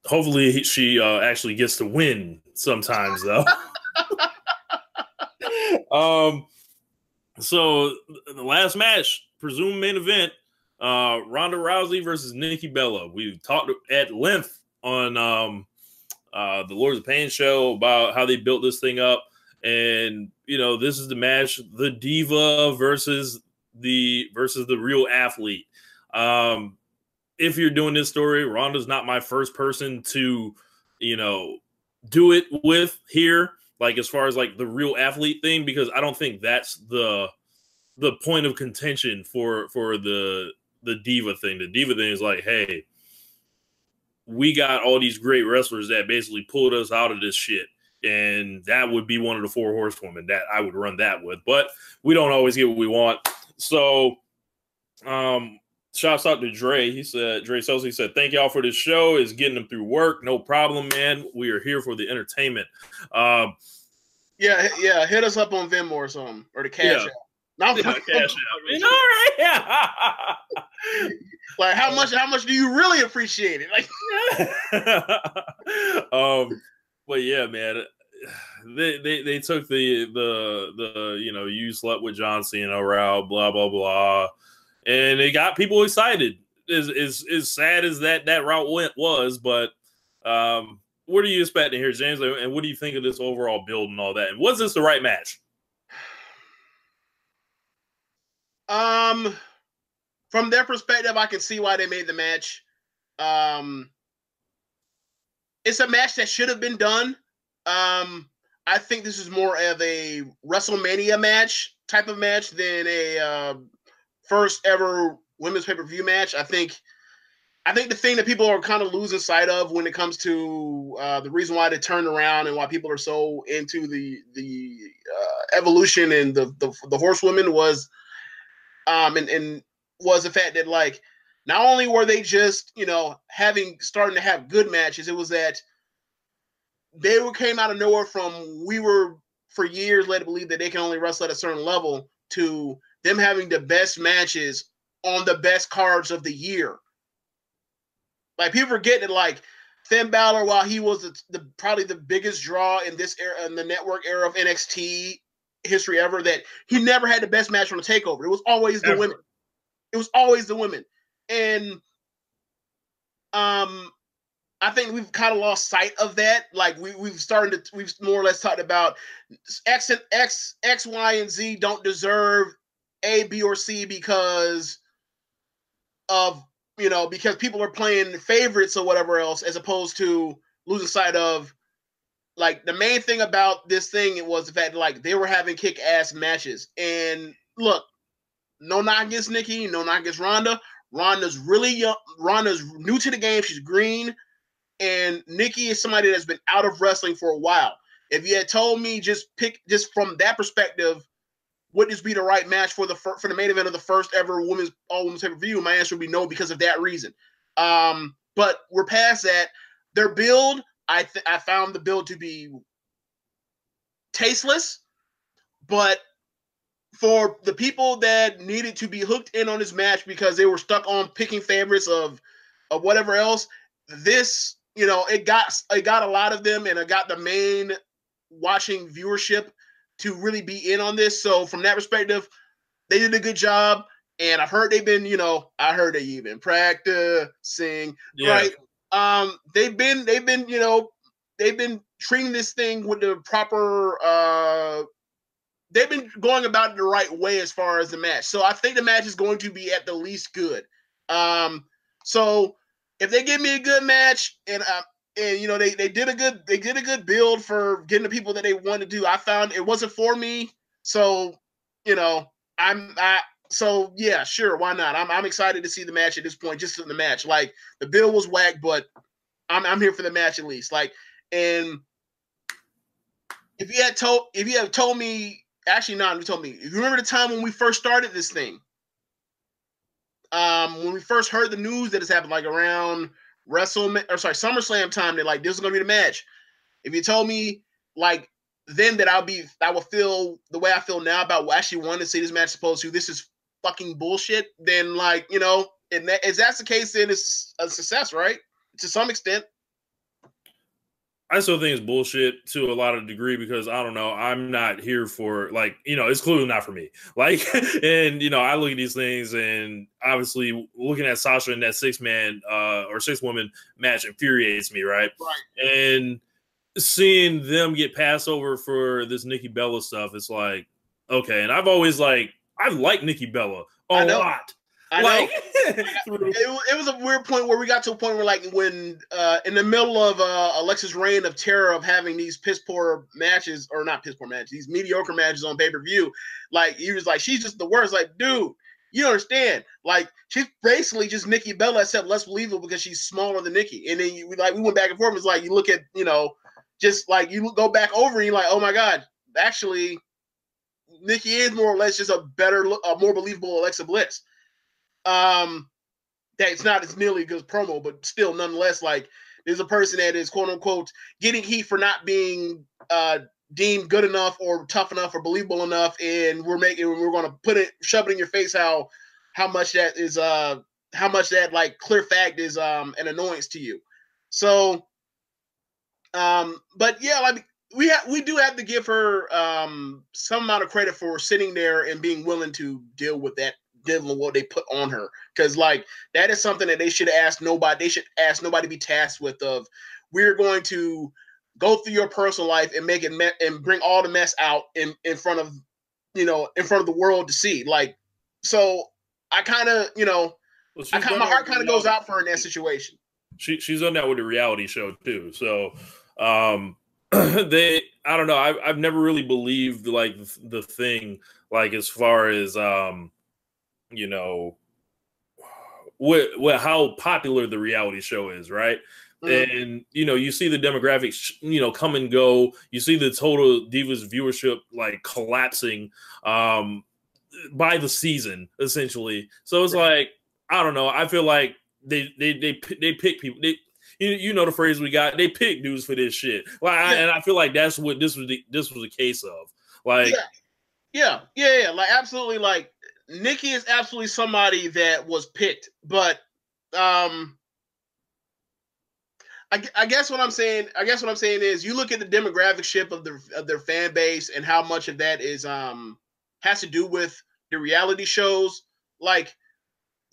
hopefully, she uh, actually gets to win sometimes, though. um, so the last match, presumed main event, uh, Ronda Rousey versus Nikki Bella. We talked at length on um, uh, the Lords of Pain show about how they built this thing up, and you know this is the match: the diva versus the versus the real athlete. Um, if you're doing this story, Ronda's not my first person to, you know, do it with here. Like as far as like the real athlete thing, because I don't think that's the the point of contention for for the the diva thing. The diva thing is like, hey, we got all these great wrestlers that basically pulled us out of this shit. And that would be one of the four horsewomen that I would run that with. But we don't always get what we want. So um shouts out to Dre. He said, Dre Sosa, he said, thank y'all for this show. Is getting them through work. No problem, man. We are here for the entertainment. Um, Yeah, yeah. Hit us up on Venmo or something, or the Cash Yeah. App. Not Yeah, cash out. You know, right? Yeah. Like how much? How much do you really appreciate it? Like, um, but yeah, man, they, they they took the the the you know you slept with John Cena route, blah blah blah, and it got people excited. Is is as sad as that that route went was, but um, what are you expecting here, James? And what do you think of this overall build and all that? And was this the right match? um, from their perspective, I can see why they made the match. Um, it's a match that should have been done. Um, I think this is more of a WrestleMania match type of match than a uh, first ever women's pay per view match. I think, I think the thing that people are kind of losing sight of when it comes to uh, the reason why they turned around and why people are so into the the uh, evolution and the the, the horsewomen was, um, and and was the fact that like not only were they just you know having starting to have good matches, it was that they were came out of nowhere from we were for years led to believe that they can only wrestle at a certain level to them having the best matches on the best cards of the year. Like people forget that like Finn Balor, while he was the, the probably the biggest draw in this era in the network era of NXT history ever, that he never had the best match on the takeover. It was always the Ever. women. It was always the women. And um I think we've kind of lost sight of that. Like we we've started to we've more or less talked about X and X X Y and Z don't deserve A, B, or C because of you know because people are playing favorites or whatever else, as opposed to losing sight of like the main thing about this thing it was the fact that like they were having kick ass matches. And look, no knock against Nikki, no knock against Ronda. Ronda's really young. Ronda's new to the game. She's green and Nikki is somebody that's been out of wrestling for a while. If you had told me just pick just from that perspective, would this be the right match for the fir- for the main event of the first ever women's all women's pay per view? My answer would be no because of that reason. Um, but we're past that. Their build, I th- I found the build to be tasteless, but for the people that needed to be hooked in on this match because they were stuck on picking favorites of of whatever else, this you know it got it got a lot of them and it got the main watching viewership to really be in on this. So from that perspective they did a good job. And i've heard they've been you know i heard they even practicing Yeah. right? Um they've been they've been you know they've been treating this thing with the proper uh they've been going about it the right way as far as the match so i think the match is going to be at the least good um so if they give me a good match and uh, and you know they they did a good they did a good build for getting the people that they wanted to do. I found it wasn't for me, so you know I'm I so yeah sure why not? I'm I'm excited to see the match at this point just in the match. Like the bill was whack, but I'm I'm here for the match at least. Like and if you had told if you had told me actually not you told me you remember the time when we first started this thing um when we first heard the news that it's happened like around WrestleMania or sorry SummerSlam time that like this is gonna be the match. If you told me like then that I'll be I will feel the way I feel now about what actually wanting to see this match supposed to this is fucking bullshit, then like you know, and that, if that's the case, then it's a success, right? To some extent. I still think it's bullshit to a lot of degree because I don't know. I'm not here for like you know it's clearly not for me. Like and you know I look at these things and obviously looking at Sasha in that six man uh, or six woman match infuriates me, right? Right. And seeing them get passed over for this Nikki Bella stuff, it's like okay. And I've always like I like Nikki Bella a lot. I like, know. it, it, was a weird point where we got to a point where like when uh in the middle of uh Alexa's reign of terror of having these piss poor matches or not piss poor matches these mediocre matches on pay-per-view like he was like she's just the worst. Like dude you don't understand. Like she's basically just Nikki Bella except less believable because she's smaller than Nikki. And then you, we like we went back and forth. It's like you look at you know just like you go back over and you're like oh my god actually Nikki is more or less just a better a more believable Alexa Bliss um that it's not as nearly good promo, but still nonetheless, like there's a person that is quote unquote getting heat for not being uh deemed good enough or tough enough or believable enough, and we're making we're going to put it shove it in your face how how much that is uh how much that like clear fact is um an annoyance to you. So um but yeah, like we have we do have to give her um some amount of credit for sitting there and being willing to deal with that with what they put on her because like that is something that they should ask nobody they should ask nobody to be tasked with of we're going to go through your personal life and make it me- and bring all the mess out in in front of you know in front of the world to see like so i kind of you know Well, I kinda, my heart kind of goes out for her in that situation She she's done that with the reality show too. So um they I don't know. I've I've never really believed like the thing like as far as um you know what what how popular the reality show is, right? Mhm. And you know, you see the demographics, you know, come and go. You see the total divas viewership like collapsing um by the season, essentially. So it's like I don't know. I feel like they they they they pick people. They you, you know the phrase we got. They pick dudes for this shit. Like, I, and I feel like that's what this was. The, this was a case of. Like, yeah. yeah yeah yeah like absolutely like nikki is absolutely somebody that was picked but um I, I guess what I'm saying, I guess what I'm saying is, you look at the demographic ship of their of their fan base and how much of that is um has to do with the reality shows. Like,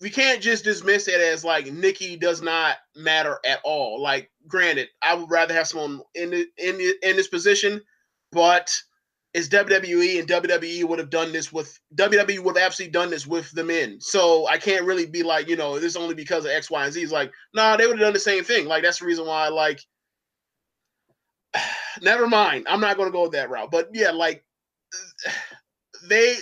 we can't just dismiss it as like Nikki does not matter at all. Like, granted, I would rather have someone in the, in the, in this position, but it's WWE and WWE would have done this with WWE would have absolutely done this with the men. So I can't really be like, you know, this is only because of X, Y, and Z. It's like, no, nah, they would have done the same thing. Like that's the reason why, like, never mind. I'm not gonna go that route. But yeah, like they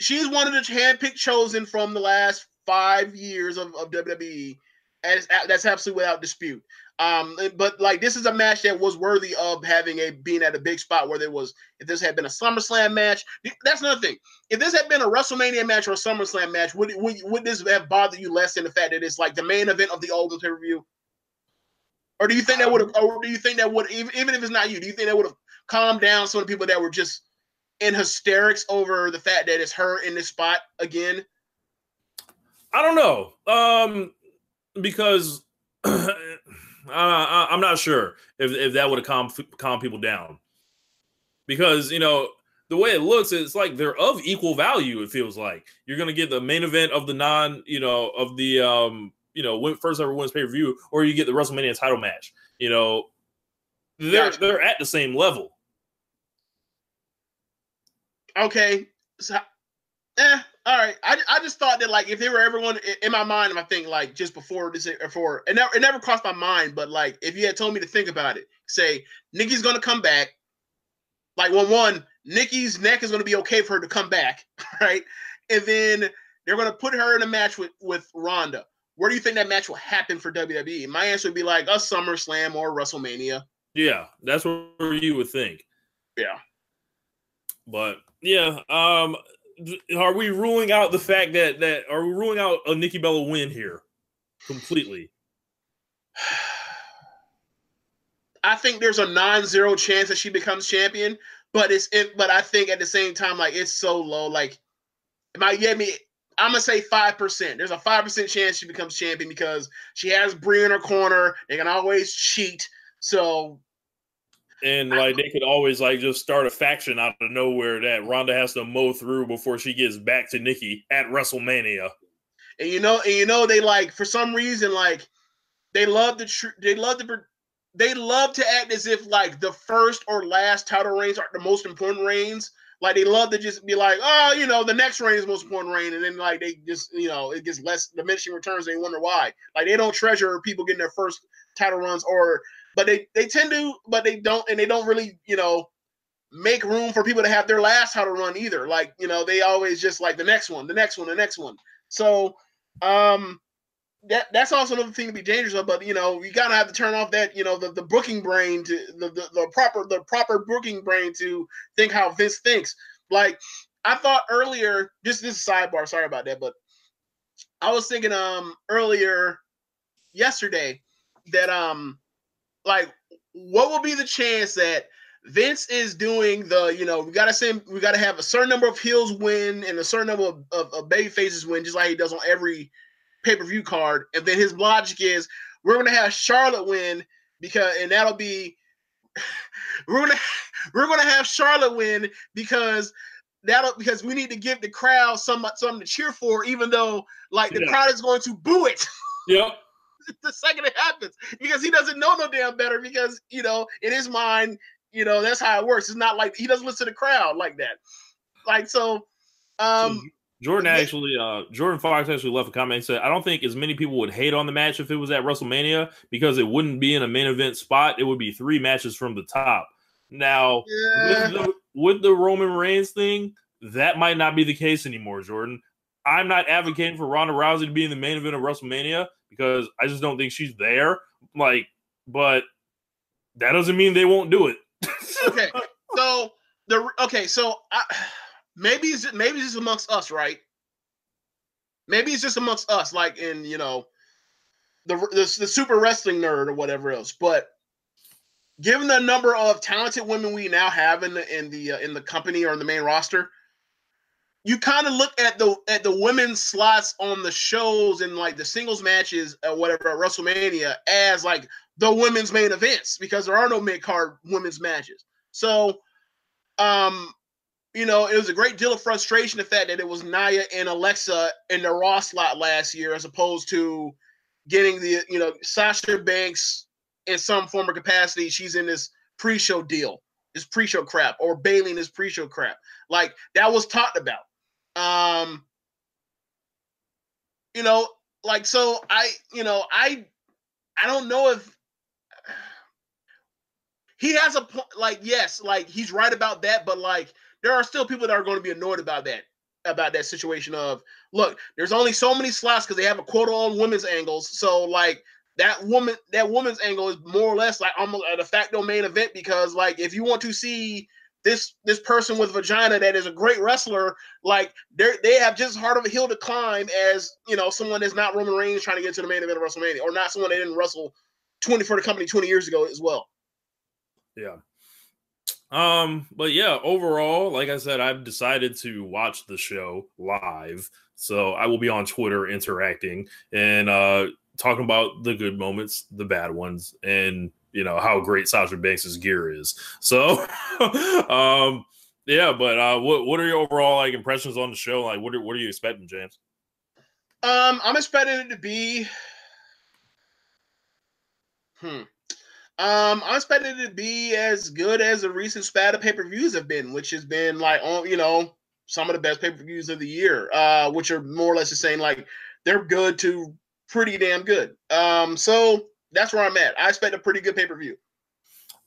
she's one of the handpicked chosen from the last five years of, of WWE. And that's absolutely without dispute. Um, but like this is a match that was worthy of having a being at a big spot where there was if this had been a SummerSlam match, that's another thing. If this had been a WrestleMania match or a SummerSlam match, would would, would this have bothered you less than the fact that it's like the main event of the Ultimate pay per view? Or do you think that would have? Or do you think that would even even if it's not you? Do you think that would have calmed down some of the people that were just in hysterics over the fact that it's her in this spot again? I don't know. Um, because uh, I, I'm not sure if, if that would have calmed calm people down. Because you know the way it looks, it's like they're of equal value. It feels like you're gonna get the main event of the non, you know, of the um, you know, first ever women's pay per view, or you get the WrestleMania title match. You know, they're Gotcha. they're at the same level. Okay, so eh, all right. I, I just thought that like if they were everyone in my mind, I think like just before this before it never it never crossed my mind, but like if you had told me to think about it, say Nikki's gonna come back, like one one Nikki's neck is gonna be okay for her to come back, right? And then they're gonna put her in a match with with Ronda. Where do you think that match will happen for WWE? My answer would be like a SummerSlam or WrestleMania. Yeah, that's where you would think. Yeah. But yeah, um, are we ruling out the fact that that are we ruling out a Nikki Bella win here completely? I think there's a non-zero chance that she becomes champion, but it's it, but I think at the same time, like it's so low. Like, me. I'm gonna say five percent. There's a five percent chance she becomes champion because she has Brie in her corner. They can always cheat. So And like they could always like just start a faction out of nowhere that Ronda has to mow through before she gets back to Nikki at WrestleMania. and you know, and you know, they like for some reason like they love the tr- they love the they love to act as if like the first or last title reigns are the most important reigns. Like they love to just be like, oh, you know, the next reign is most important reign, and then like they just, you know, it gets less diminishing returns. They wonder why. Like they don't treasure people getting their first title runs, or but they they tend to, but they don't, and they don't really, you know, make room for people to have their last title run either. Like you know, they always just like the next one, the next one, the next one. So, um, that that's also another thing to be dangerous of. But you know, you gotta have to turn off that you know the, the booking brain to the, the the proper the proper booking brain to think how Vince thinks. Like I thought earlier, just this sidebar. Sorry about that, but I was thinking um earlier yesterday that um like what will be the chance that Vince is doing the, you know, we gotta send, we gotta have a certain number of heels win and a certain number of, of, of baby faces win, just like he does on every pay per view card. And then his logic is, we're gonna have Charlotte win because, and that'll be, we're gonna, we're gonna have Charlotte win because that'll because we need to give the crowd some something to cheer for, even though like the Yeah. crowd is going to boo it. Yep. the second it happens because he doesn't know no damn better because you know in his mind you know that's how it works it's not like he doesn't listen to the crowd like that like so um Jordan actually, uh, Jordan Fox actually left a comment and said, I don't think as many people would hate on the match if it was at WrestleMania because it wouldn't be in a main event spot. It would be three matches from the top. Now, yeah, with, the, with the Roman Reigns thing, that might not be the case anymore, Jordan. I'm not advocating for Ronda Rousey to be in the main event of WrestleMania because I just don't think she's there. Like, but that doesn't mean they won't do it. okay so the okay so I, maybe it's maybe it's just amongst us right maybe it's just amongst us like in you know the the, the super wrestling nerd or whatever else but given the number of talented women we now have in the in the uh, in the company or in the main roster you kind of look at the at the women's slots on the shows and like the singles matches or whatever at WrestleMania as like the women's main events because there are no mid card women's matches. So, um, you know, it was a great deal of frustration the fact that it was Nia and Alexa in the Raw slot last year as opposed to getting the you know Sasha Banks in some form or capacity. She's in this pre-show deal, this pre-show crap, or Bayley in this pre-show crap. Like that was talked about. Um, you know, like so I, you know, I I don't know if he has a point like yes, like he's right about that, but like there are still people that are going to be annoyed about that about that situation of look, there's only so many slots because they have a quota on women's angles. So like that woman that woman's angle is more or less like almost a de facto main event because like if you want to see this this person with vagina that is a great wrestler, like they they have just as hard of a hill to climb as you know someone that's not Roman Reigns trying to get to the main event of WrestleMania, or not someone that didn't wrestle twenty for the company twenty years ago as well. Yeah. Um, but yeah, overall, like I said, I've decided to watch the show live. So I will be on Twitter interacting and uh talking about the good moments, the bad ones, and you know how great Sasha Banks's gear is. So um yeah, but uh what what are your overall like impressions on the show? Like what are what are you expecting, James? Um, I'm expecting it to be. Hmm. Um, I'm expecting it to be as good as the recent spat of pay per views have been, which has been like on you know some of the best pay per views of the year, uh, which are more or less the same. like they're good to pretty damn good. Um, so that's where I'm at. I expect a pretty good pay per view.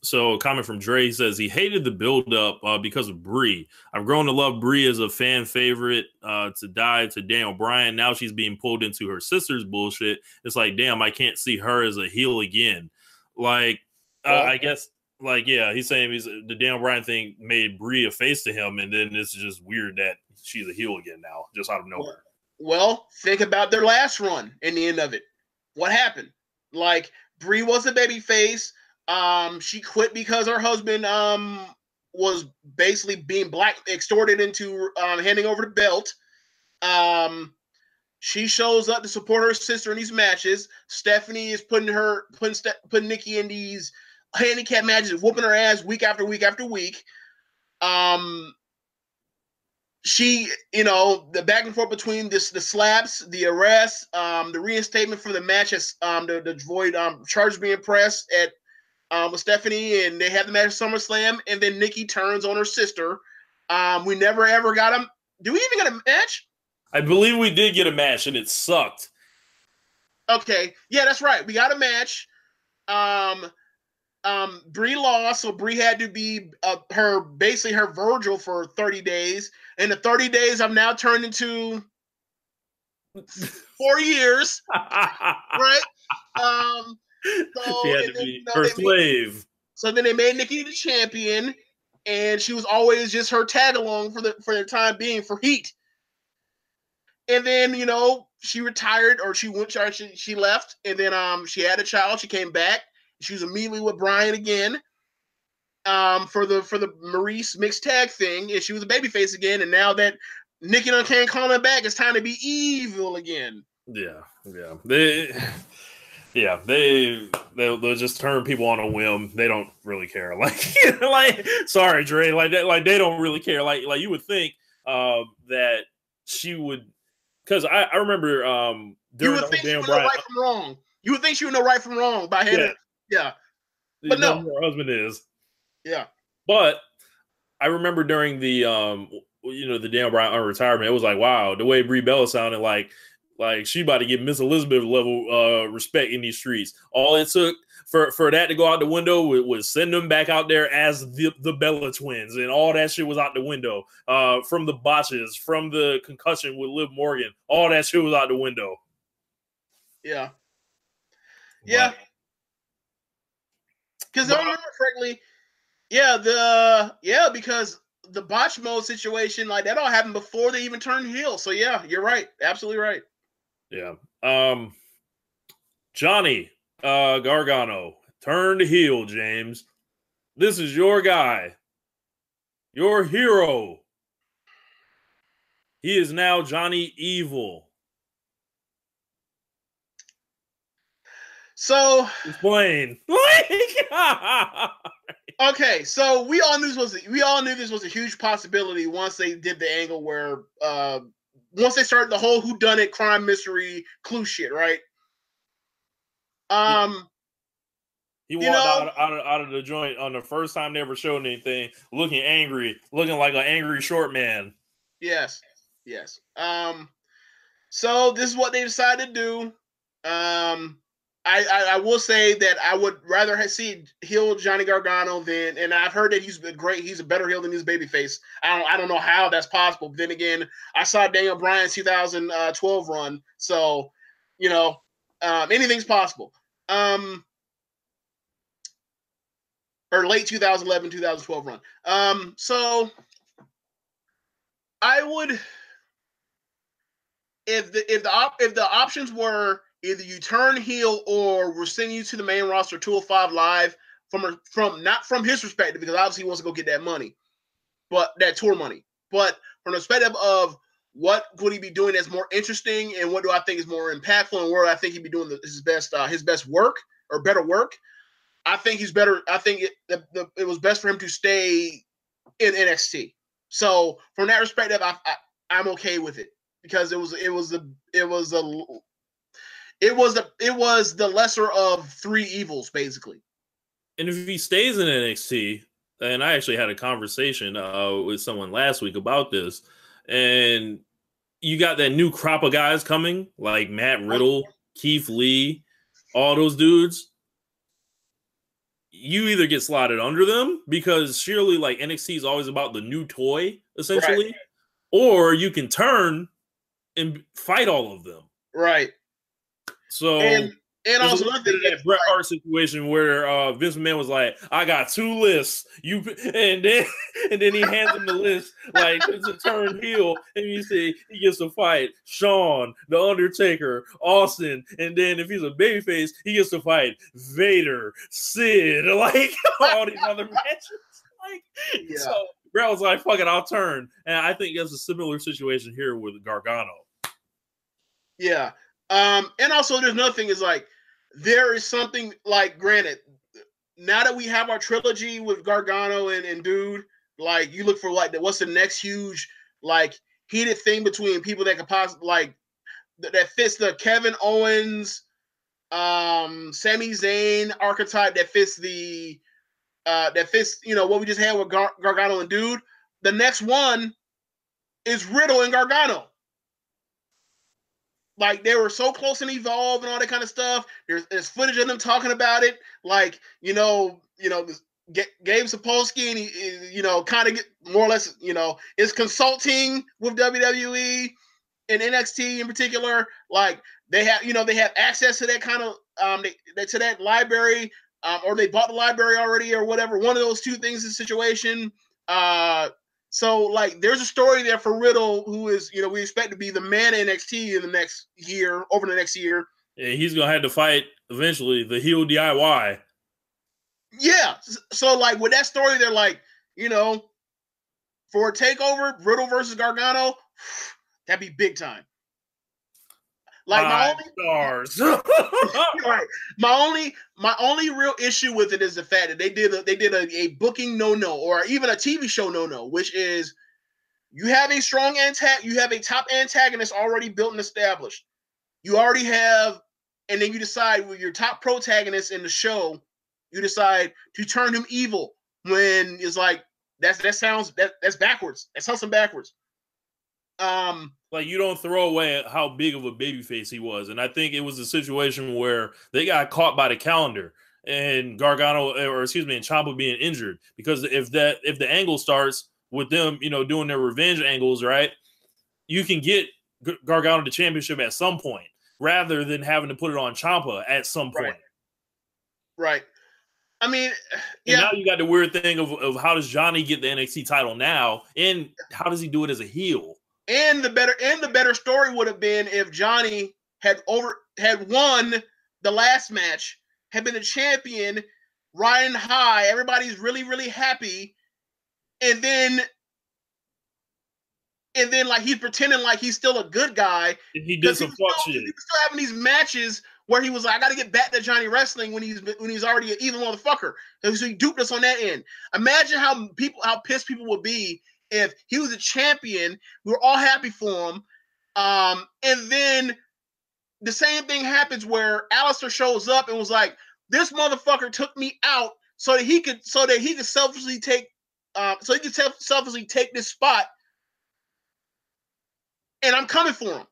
So, a comment from Dre says he hated the buildup uh, because of Brie. I've grown to love Brie as a fan favorite uh, to die to Daniel Bryan. Now she's being pulled into her sister's bullshit. It's like, damn, I can't see her as a heel again. Like, uh, Well- I guess, like, yeah, he's saying he's the Daniel Bryan thing made Brie a face to him, and then it's just weird that she's a heel again now, just out of nowhere. Well, think about their last run in the end of it. What happened? Like Brie was a baby face. Um, she quit because her husband um was basically being black extorted into um handing over the belt. Um she shows up to support her sister in these matches. Stephanie is putting her putting Ste- putting Nikki in these handicap matches, whooping her ass week after week after week. Um she, you know, the back and forth between this the slaps, the arrest, um, the reinstatement for the matches, um, the, the void um charges being pressed at um with Stephanie, and they had the match at SummerSlam, and then Nikki turns on her sister. Um, we never ever got them. Do we even get a match? I believe we did get a match, and it sucked. Okay, yeah, that's right. We got a match. Um, um, Brie lost, so Brie had to be uh, her basically her Virgil for thirty days, and the thirty days I've now turned into four years, right? Um, so, she had to then, be you know, her they made- slave. so then they made Nikki the champion, and she was always just her tag along for the for the time being for Heat. And then you know she retired or she went she, she left, and then um she had a child. She came back. She was immediately with Bryan again. um, for the for the Maurice mixed tag thing, and she was a babyface again. And now that Nikki and can't call her back, it's time to be evil again. Yeah, yeah. They yeah, they they'll, they'll just turn people on a whim. They don't really care. Like, you know, like sorry, Dre. Like, they, like they don't really care. Like, like you would think um, that she would, because I, I remember um, You during would the think she damn would know right from wrong. You would think she would know right from wrong by head. Yeah. Yeah, you but no. her husband is. yeah, But I remember during the um, you know, the Daniel Bryan retirement, it was like, wow, the way Brie Bella sounded like like she about to get Miss Elizabeth level uh respect in these streets. All it took for for that to go out the window was, was send them back out there as the the Bella twins, and all that shit was out the window. Uh, from the botches, from the concussion with Liv Morgan, all that shit was out the window. yeah, yeah. Because I remember correctly, yeah, the yeah, because the botch mode situation, like that all happened before they even turned heel. So yeah, you're right, absolutely right. Yeah. Um Johnny uh Gargano turned heel, James. This is your guy. Your hero. He is now Johnny Evil. So Explain. okay, so we all knew this was we all knew this was a huge possibility once they did the angle where uh once they started the whole who done it crime mystery clue shit, right? Um he You walked know- out, out, of, out of the joint on the first time they ever showed anything, looking angry, looking like an angry short man. Yes, yes. Um, so this is what they decided to do. Um, I, I I will say that I would rather have seen heel Johnny Gargano than, and I've heard that he's a great. He's a better heel than his babyface. I don't I don't know how that's possible. But then again, I saw Daniel Bryan's 2012 run, so you know, um, anything's possible. Um. Or late 2011, 2012 run. Um, so I would if the if the op, if the options were either you turn heel or we're sending you to the main roster 205 live from from not from his perspective because obviously he wants to go get that money, but that tour money. But from the perspective of what would he be doing that's more interesting and what do I think is more impactful and where I think he'd be doing the, his best uh, his best work or better work. I think he's better. I think it the, the, it was best for him to stay in NXT. So from that perspective, I, I I'm okay with it because it was it was a it was a it was the it was the lesser of three evils basically. And if he stays in NXT, and I actually had a conversation uh, with someone last week about this, and you got that new crop of guys coming, like Matt Riddle, Keith Lee, all those dudes. You either get slotted under them because surely, like NXT is always about the new toy, essentially, or you can turn and fight all of them. Right. So And and also another thing that Bret Hart situation where uh, Vince McMahon was like, "I got two lists, you," and then and then he hands him the list like it's a turn heel, and you see he gets to fight Shawn, The Undertaker, Austin, and then if he's a babyface, he gets to fight Vader, Sid, like all these other matches. Like, Yeah. so Bret was like, "Fuck it, I'll turn," and I think that's a similar situation here with Gargano. Yeah. Um, and also there's another thing is like there is something like granted, now that we have our trilogy with Gargano and, and Dude, like you look for like what's the next huge like heated thing between people that could possibly like th- that fits the Kevin Owens, um, Sami Zayn archetype that fits the uh that fits you know what we just had with Gar- Gargano and Dude. The next one is Riddle and Gargano like they were so close and evolve and all that kind of stuff. There's, there's footage of them talking about it. Like you know, you know, G- Gabe Sapolsky and he, you know, kind of more or less, you know, is consulting with WWE and NXT in particular. Like they have, you know, they have access to that kind of um, they, they to that library, um, or they bought the library already or whatever. One of those two things is the situation. Uh, so like there's a story there for Riddle, who is, you know, we expect to be the man in NXT in the next year, over the next year. Yeah, he's gonna have to fight eventually the heel DIY. Yeah. So like with that story, they're like, you know, for a takeover, Riddle versus Gargano, that'd be big time. Like my only stars. right. My only my only real issue with it is the fact that they did a, they did a, a booking no no or even a TV show no no, which is you have a strong antag you have a top antagonist already built and established. You already have, and then you decide with your top protagonist in the show, you decide to turn him evil when it's like that's that sounds that that's backwards. That's something backwards. Um like you don't throw away how big of a babyface he was, and I think it was a situation where they got caught by the calendar and Gargano, or excuse me, and Ciampa being injured because if that if the angle starts with them, you know, doing their revenge angles, right, you can get Gargano the championship at some point rather than having to put it on Ciampa at some point. Right. right. I mean, And yeah. now you got the weird thing of, of how does Johnny get the NXT title now, and how does he do it as a heel? And the better and the better story would have been if Johnny had over had won the last match, had been the champion, riding high. Everybody's really really happy, and then and then like he's pretending like he's still a good guy. And he did some fuck still, shit. He was still having these matches where he was like, "I got to get back to Johnny Wrestling" when he's when he's already an evil motherfucker. And so he duped us on that end. Imagine how people how pissed people would be if he was a champion. We were all happy for him, um, and then the same thing happens where Aleister shows up and was like, "This motherfucker took me out so that he could so that he could selfishly take, uh, so he could self- selfishly take this spot." And I'm coming for him.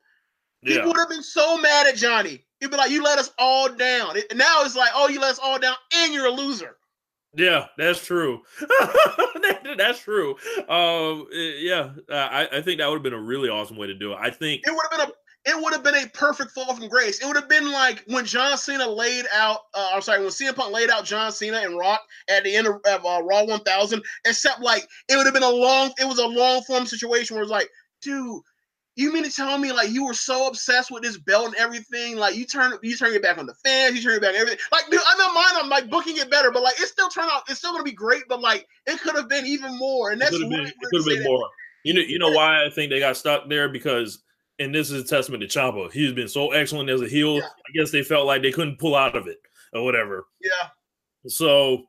He Yeah. would have been so mad at Johnny. He'd be like, "You let us all down." It- now it's like, "Oh, you let us all down, and you're a loser." Yeah, that's true. that's true. Um, eh, yeah, I, I think that would have been a really awesome way to do it. I think It would have been a it would have been a perfect fall from grace. It would have been like when John Cena laid out. Uh, I'm sorry, when CM Punk laid out John Cena and Rock at the end of, of uh, Raw 1000. Except like it would have been a long. It was a long form situation where it's like, dude. You mean to tell me like you were so obsessed with this belt and everything? Like you turn you turn your back on the fans, you turn your back on everything. Like dude, I don't mind I'm like booking it better, but like it still turned out it's still gonna be great, but like it could have been even more. And that's could have been, could have been more. You know, you know why I think they got stuck there because, and this is a testament to Ciampa. He's been so excellent as a heel. Yeah. I guess they felt like they couldn't pull out of it or whatever. Yeah. So,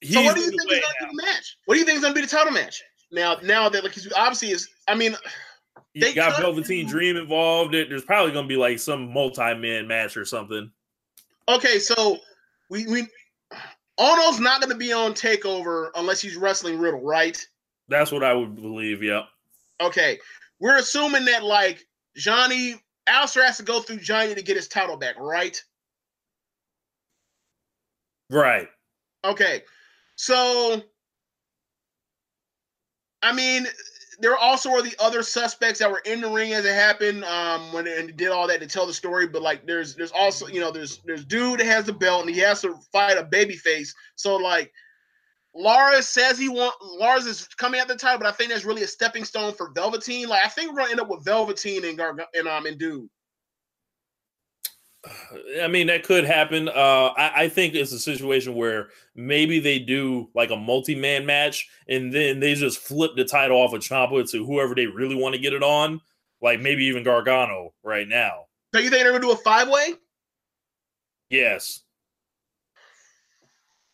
he's So what do you think is gonna be the match? What do you think is gonna be the title match? Now, now that like he's obviously is, I mean, You they got Velveteen Dream involved. There's probably going to be like some multi-man match or something. okay, so we we Ohno's not gonna be on Takeover unless he's wrestling Riddle, right? That's what I would believe. Yeah. Okay, we're assuming that like Johnny Aleister has to go through Johnny to get his title back, right? Right. Okay, so I mean, there also are the other suspects that were in the ring as it happened um, when and did all that to tell the story. But like, there's there's also you know there's there's dude that has the belt and he has to fight a babyface. So like, Lars says he want Lars is coming at the title, but I think that's really a stepping stone for Velveteen. Like, I think we're gonna end up with Velveteen and Gar and um and dude. I mean, that could happen. Uh, I, I think it's a situation where maybe they do like a multi-man match, and then they just flip the title off of Ciampa to whoever they really want to get it on, like maybe even Gargano right now. So you think they're gonna do a five way Yes,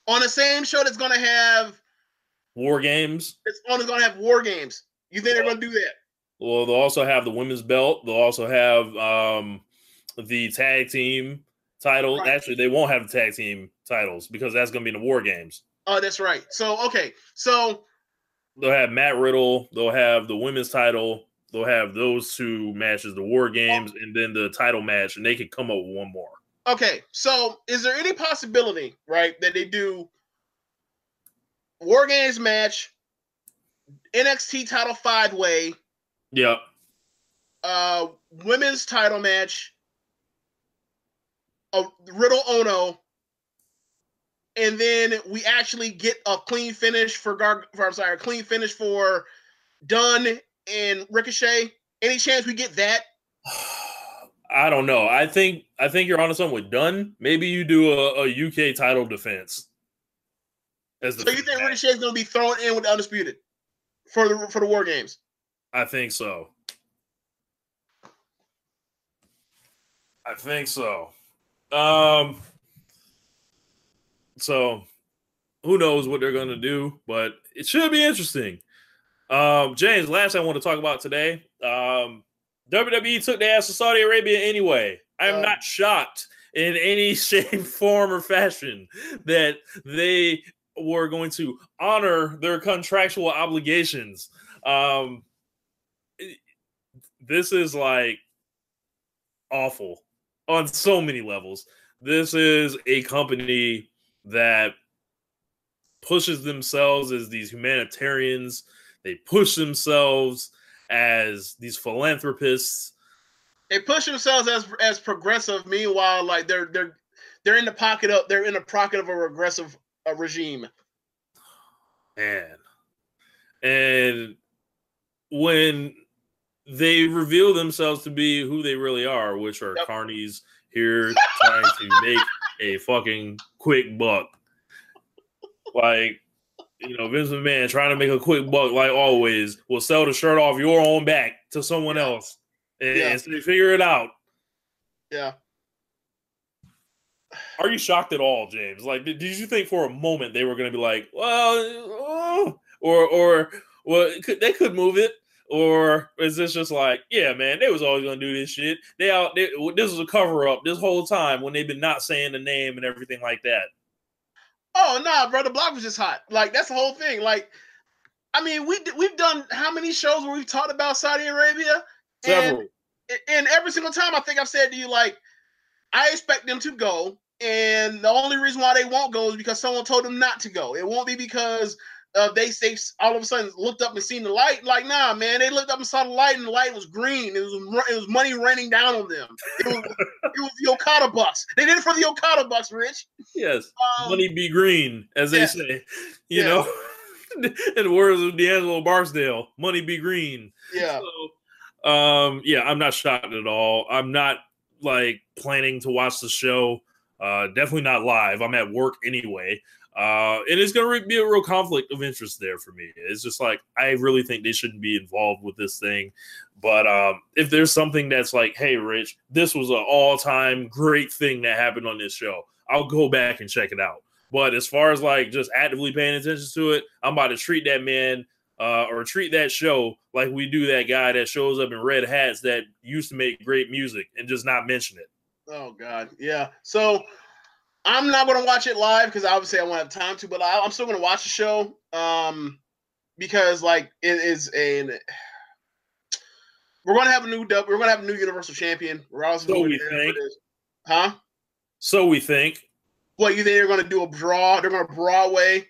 on the same show that's gonna have War Games. it's on gonna have war games? You think they're gonna do that? Well, they'll also have the women's belt. They'll also have um, the tag team title. Right. Actually, they won't have the tag team titles because that's going to be in the War Games. Oh, that's right. So okay, so they'll have Matt Riddle, they'll have the women's title, they'll have those two matches, the war games, and then the title match, and they could come up with one more. okay, so is there any possibility, right, that they do war games match, NXT title five way, Yep. uh, women's title match, a Riddle Ohno, and then we actually get a clean finish for Gar. For, I'm sorry, a clean finish for Dunne and Ricochet. Any chance we get that? I don't know. I think I think you're onto something with Dunne. Maybe you do a, a UK title defense. As the So you think Ricochet's going to be thrown in with the undisputed for the for the war games? I think so. I think so. Um so who knows what they're gonna do, but it should be interesting. Um James, last I want to talk about today. Um WWE took the ass to Saudi Arabia anyway. I'm Uh, not shocked in any shape, form, or fashion that they were going to honor their contractual obligations. Um, this is like awful on so many levels. This is a company that pushes themselves as these humanitarians. They push themselves as these philanthropists. They push themselves as as progressive. Meanwhile, like they're they're they're in the pocket of they're in the pocket of a regressive uh, regime. Man. And when they reveal themselves to be who they really are, which are Yep. carnies here trying to make a fucking quick buck. Like, you know, Vince McMahon trying to make a quick buck, like always, will sell the shirt off your own back to someone else and, Yeah. and figure it out. Yeah. Are you shocked at all, James? Like, did, did you think for a moment they were going to be like, well, oh, or or well, could, they could move it, or is this just like, yeah, man, they was always to do this shit. They out, they, this was a cover up this whole time when they've been not saying the name and everything like that. Oh no, bro, the block was just hot. Like that's the whole thing. Like, I mean, we we've done how many shows where we've talked about Saudi Arabia, Several. and and every single time I think I've said to you like, I expect them to go, and the only reason why they won't go is because someone told them not to go. It won't be because uh, they they all of a sudden looked up and seen the light. Like, nah, man, they looked up and saw the light, and the light was green. It was it was money raining down on them. It was, it was the Okada bucks. They did it for the Okada bucks, Rich. yes, Um, money be green, as they yeah. say. You Yeah. know, in the words of D'Angelo Barksdale, money be green. Yeah. So, um, yeah, I'm not shocked at all. I'm not like planning to watch the show. Uh, definitely not live. I'm at work anyway. Uh, and it's going to be a real conflict of interest there for me. It's just like, I really think they shouldn't be involved with this thing. But um, if there's something that's like, hey, Rich, this was an all time great thing that happened on this show, I'll go back and check it out. But as far as like just actively paying attention to it, I'm about to treat that man uh, or treat that show like we do that guy that shows up in red hats that used to make great music and just not mention it. Oh God, yeah. So I'm not gonna watch it live because obviously I won't have time to, but I, I'm still gonna watch the show. Um, because like it is a we're gonna have a new. We're gonna have a new Universal Champion. We're also So we think. this. Huh? So we think. What you think they're gonna do a draw? They're gonna Broadway.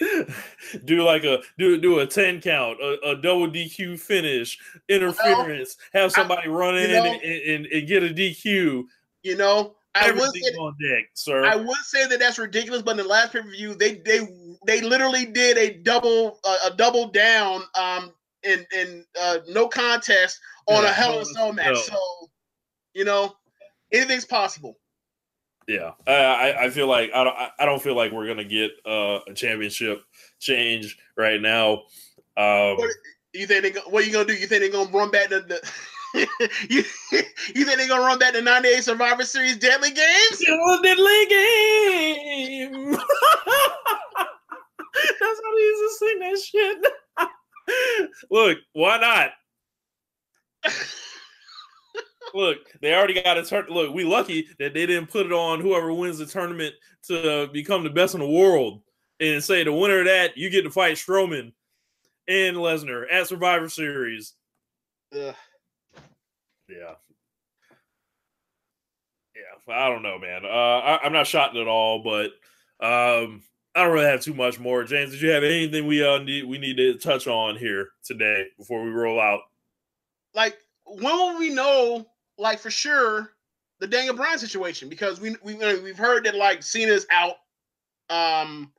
do like a do do a 10 count, a, a double DQ finish, interference, have somebody run in you know- and, and, and get a DQ. You know, I say deck, sir. I would say that that's ridiculous, but in the last pay per view, they they they literally did a double uh, a double down um in in uh, no contest on Yeah, a Hell in a Cell match. So you know, anything's possible. Yeah, I, I feel like I don't I- I don't feel like we're gonna get uh, a championship change right now. Um, What- You think they what are you gonna do? You think they're gonna run back the, the you, you think they're gonna run back the 98 Survivor Series deadly games? Deadly game. That's how they used to sing that shit. Look, why not? Look, they already got a turn. Look, we lucky that they didn't put it on whoever wins the tournament to become the best in the world and say the winner of that you get to fight Strowman and Lesnar at Survivor Series. Ugh. Yeah. Yeah, I don't know, man. Uh, I, I'm not shocked at all, but um, I don't really have too much more. James, did you have anything we uh need we need to touch on here today before we roll out? like when will we know like for sure the Daniel Bryan situation because we we we've heard that like Cena's out um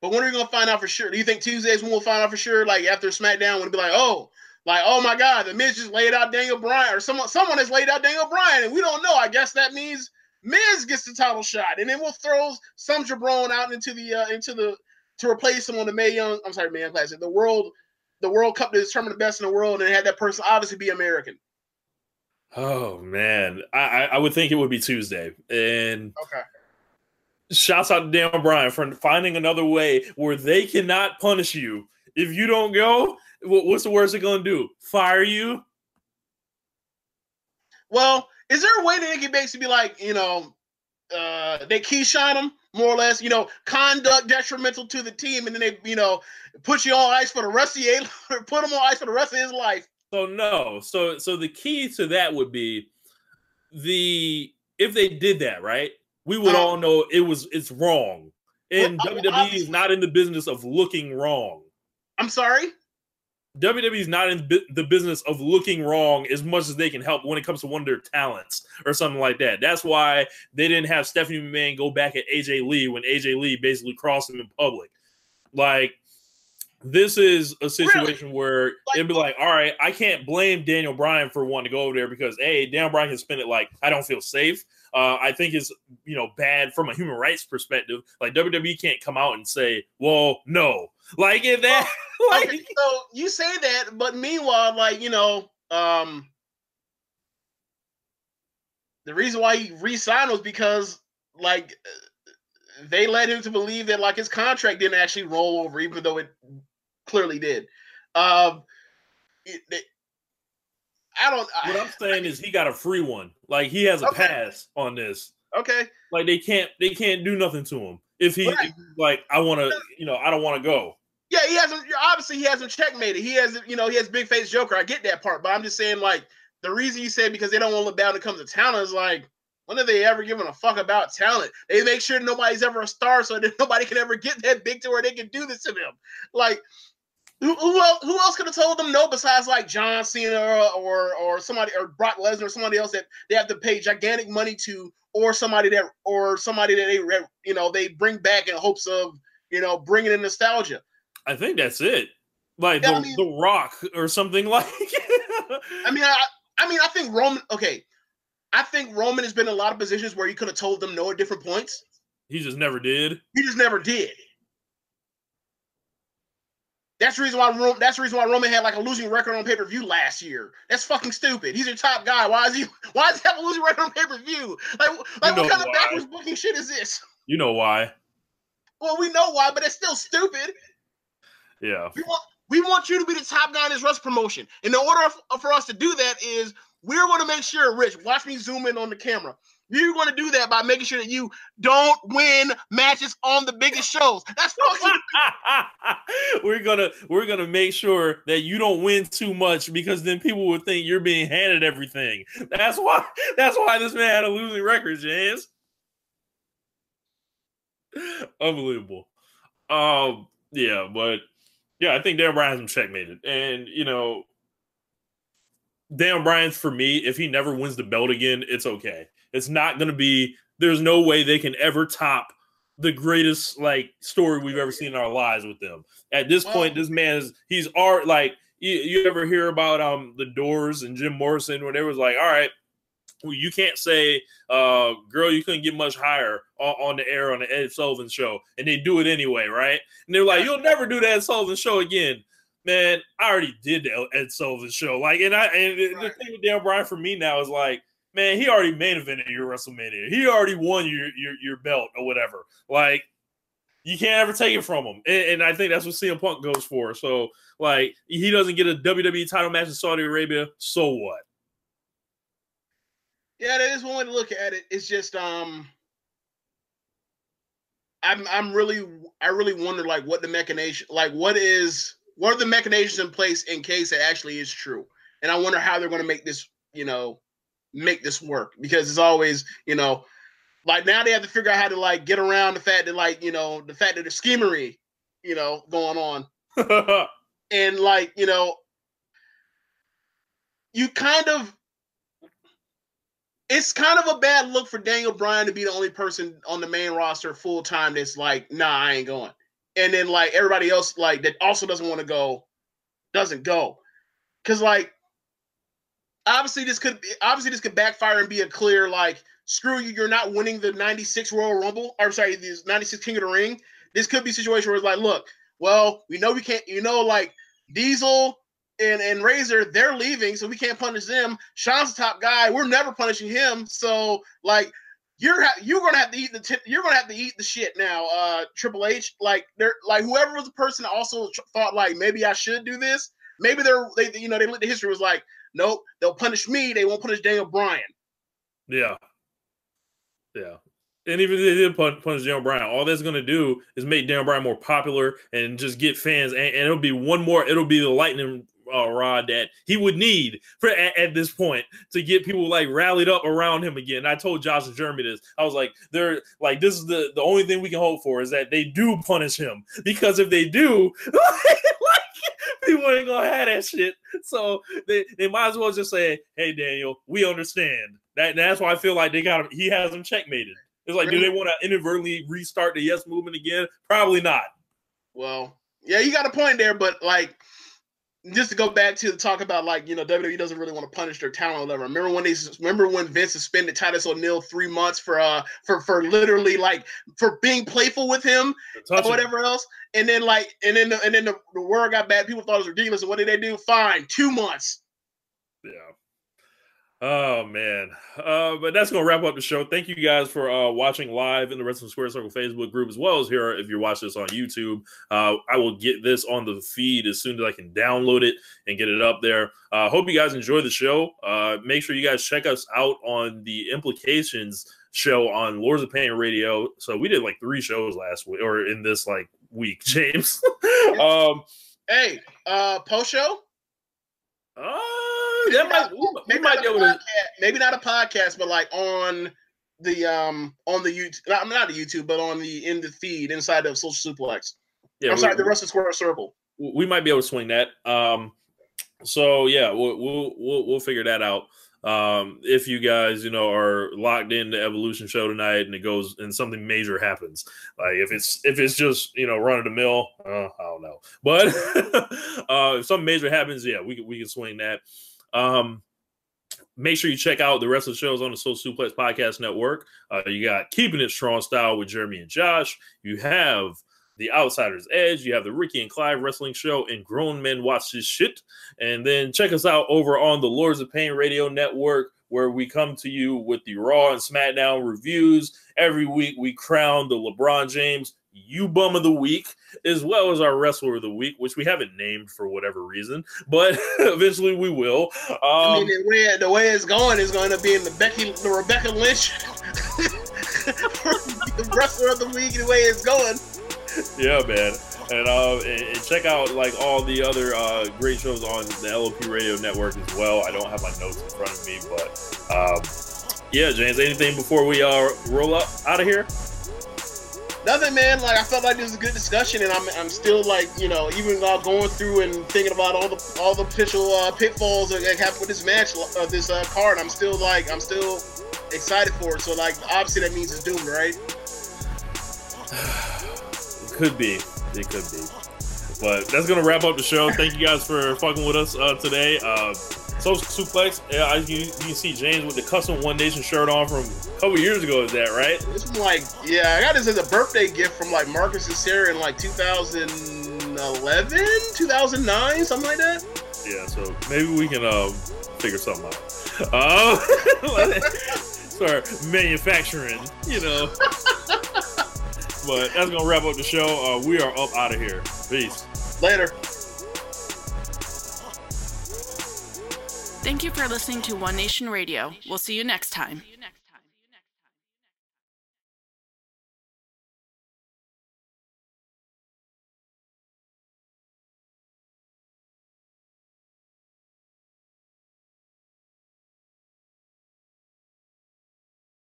but when are we gonna find out for sure do you think Tuesdays when we'll find out for sure like after SmackDown when it'll be like oh like oh my god the Miz just laid out Daniel Bryan or someone someone has laid out Daniel Bryan and we don't know I guess that means Miz gets the title shot and then we'll throw some jabron out into the uh, into the to replace him on the Mae Young. I'm sorry, Mae Young Classic. The world, the World Cup to determine the best in the world, and had that person obviously be American. Oh man, I, I would think it would be Tuesday, and Okay. shouts out to Dan O'Brien for finding another way where they cannot punish you if you don't go. Wh- What's the worst they're gonna do? Fire you? Well, is there a way that they can basically be like, you know, uh, they keyshine him more or less, you know, conduct detrimental to the team, and then they, you know, put you on ice for the rest of your, put him on ice for the rest of his life. So no. So so the key to that would be the if they did that right, we would Uh-huh. all know it was it's wrong, and Well, WWE is not in the business of looking wrong. I'm sorry. WWE is not in the business of looking wrong as much as they can help when it comes to one of their talents or something like that. That's why they didn't have Stephanie McMahon go back at AJ Lee when AJ Lee basically crossed him in public. Like, this is a situation where Like- it'd be like, all right, I can't blame Daniel Bryan for wanting to go over there because a Daniel Bryan can spin it like I don't feel safe. Uh, I think it's you know bad from a human rights perspective. Like WWE can't come out and say, "Well, no," like if that, like Okay, so you say that, but meanwhile, like you know, um, the reason why he re-signed was because like they led him to believe that like his contract didn't actually roll over, even though it clearly did. Um, it- it- I don't. What I, I'm saying is he got a free one. Like he has a Okay. pass on this. okay, Like they can't they can't do nothing to him if he Right. if like I want to you know I don't want to go. Yeah, he hasn't. Obviously, he hasn't checkmated. He has, you know, he has big face Joker. I get that part, but I'm just saying, like, the reason you said because they don't want to look when it comes to talent is like, when are they ever giving a fuck about talent? They make sure nobody's ever a star, so that nobody can ever get that big to where they can do this to them. Like, who, who else? Who else could have told them no besides like John Cena or or somebody or Brock Lesnar or somebody else that they have to pay gigantic money to, or somebody that or somebody that they you know they bring back in hopes of you know bringing in nostalgia. I think that's it. Like Yeah, the, I mean- the Rock or something like. I mean, I, I mean, I think Roman. Okay, I think Roman has been in a lot of positions where you could have told them no at different points. he just never did. He just never did. That's the reason why Ro- that's the reason why Roman had like a losing record on pay per view last year. That's fucking stupid. He's your top guy. Why is he? Why does he have a losing record on pay per view? Like, like know what kind of why. backwards booking shit is this? You know why? Well, we know why, but it's still stupid. Yeah. We want we want you to be the top guy in this Russ promotion. And the order for us to do that is we're going to make sure, Rich, watch me zoom in on the camera. You're going to do that by making sure that you don't win matches on the biggest shows. That's fucking we're gonna we're gonna make sure that you don't win too much because then people would think you're being handed everything. That's why that's why this man had a losing record, James. Unbelievable. Um, yeah, but yeah, I think Dan Bryan has him checkmated, and you know, Dan Bryan's for me. If he never wins the belt again, it's okay. It's not gonna be. There's no way they can ever top the greatest like story we've ever seen in our lives with them. At this point, this man is he's art like you, you ever hear about um the Doors and Jim Morrison when they was like, all right, you can't say, uh, girl, you couldn't get much higher on, on the air on the Ed Sullivan show, and they do it anyway, right? And they're like, you'll never do the Ed Sullivan show again. Man, I already did the Ed Sullivan show. Like, and I and the- the thing with Dan Bryan for me now is like, man, he already main evented your WrestleMania. He already won your your your belt or whatever. Like, you can't ever take it from him. And, and I think that's what CM Punk goes for. So, like, he doesn't get a WWE title match in Saudi Arabia. So what? Yeah, that is one way to look at it. It's just um I'm I'm really I really wonder like what the machination like what is what are the machinations in place in case it actually is true. And I wonder how they're gonna make this, you know, make this work because it's always, you know, like now they have to figure out how to like get around the fact that like, you know, the fact that there's schemery, you know, going on and like you know you kind of it's kind of a bad look for Daniel Bryan to be the only person on the main roster full time that's like, nah, I ain't going. And then like everybody else like that also doesn't want to go, doesn't go. Cause like obviously this could obviously this could backfire and be a clear like screw you, you're not winning the 96 Royal Rumble, or sorry, the 96 King of the Ring. this could be a situation where it's like, look, well, we know we can't, you know, like Diesel and and Razor, they're leaving, so we can't punish them. Sean's the top guy. We're never punishing him. So like you're ha- you're gonna have to eat the t- you're gonna have to eat the shit now. Uh, Triple H, like they're like whoever was the person also thought like maybe I should do this. Maybe they're they you know they looked the history was like nope they'll punish me they won't punish Daniel Bryan. Yeah. Yeah. And even if they did pun- punish Daniel Bryan, all that's going to do is make Daniel Bryan more popular and just get fans. And, and it'll be one more, it'll be the lightning uh, rod that he would need for at, at, this point to get people like rallied up around him again. I told Josh and Jeremy this. I was like, they're like, this is the, the only thing we can hope for is that they do punish him because if they do, like, people ain't gonna have that shit. So they, they might as well just say, "Hey, Daniel, we understand." That that's why I feel like they got him. He has them checkmated. It's like, do they want to inadvertently restart the yes movement again? Probably not. Well, yeah, you got a point there, but like just to go back to the talk about like you know WWE doesn't really want to punish their talent or whatever. Remember when they remember when Vince suspended Titus O'Neil three months for uh for for literally like for being playful with him or whatever else, and then like and then the, and then the, the word got bad. People thought it was ridiculous. And what did they do? Fine, two months. Yeah. Oh man, uh, but that's gonna wrap up the show. Thank you guys for uh, watching live in the Wrestling Square Circle Facebook group, as well as here if you're watching this on YouTube. Uh, I will get this on the feed as soon as I can download it and get it up there. Uh, hope you guys enjoy the show. Uh, make sure you guys check us out on the Implications show on Lords of Pain Radio. So we did like three shows last week or in this like week, James. um, hey, uh, post show. Uh, that might, we, maybe, might not be a able to. podcast, maybe not a podcast, but like on the um on the YouTube, not, not the YouTube, but on the in the feed inside of Social Suplex. Yeah, I'm we- sorry, the Wrestling Square Circle. we might be able to swing that. Um, so yeah, we'll we'll we'll, we'll figure that out. Um, if you guys, you know, are locked in the Evolution show tonight and it goes and something major happens, like if it's if it's just you know run of the mill, uh, I don't know, but uh, if something major happens, yeah, we we can swing that. Um, make sure you check out the rest of the shows on the Social Suplex Podcast Network. Uh, you got Keeping It Strong Style with Jeremy and Josh. You have the Outsider's Edge. You have the Ricky and Clive Wrestling Show and Grown Men Watch This Shit. And then check us out over on the Lords of Pain Radio Network, where we come to you with the Raw and SmackDown reviews. Every week we crown the LeBron James You Bum of the Week, as well as our Wrestler of the Week, which we haven't named for whatever reason, but eventually we will. Um, I mean, the way the way it's going is going to be in the Becky, the Rebecca Lynch, the Wrestler of the Week. The way it's going. yeah, man. And uh, and, and check out like all the other uh, great shows on the LOP Radio Network as well. I don't have my notes in front of me, but um, yeah, James. Anything before we uh, roll up out of here? Nothing, man. Like I felt like this was a good discussion, and I'm I'm still like you know even uh, going through and thinking about all the all the potential uh, pitfalls that happen with this match, uh, this uh, card. I'm still like I'm still excited for it. So like obviously that means it's doomed, right? It could be. It could be. But that's gonna wrap up the show. Thank you guys for fucking with us uh, today. Uh, Social Suplex. Yeah, I, you, you can see James with the custom One Nation shirt on from a couple years ago. Is that right? This one, like yeah, I got this as a birthday gift from like Marcus and Sarah in like 2011, 2009, something like that. Yeah. So maybe we can um, figure something out. Uh, start manufacturing, you know. but that's gonna wrap up the show. Uh, we are up out of here. Peace. Later. Thank you for listening to One Nation Radio. We'll see you next time.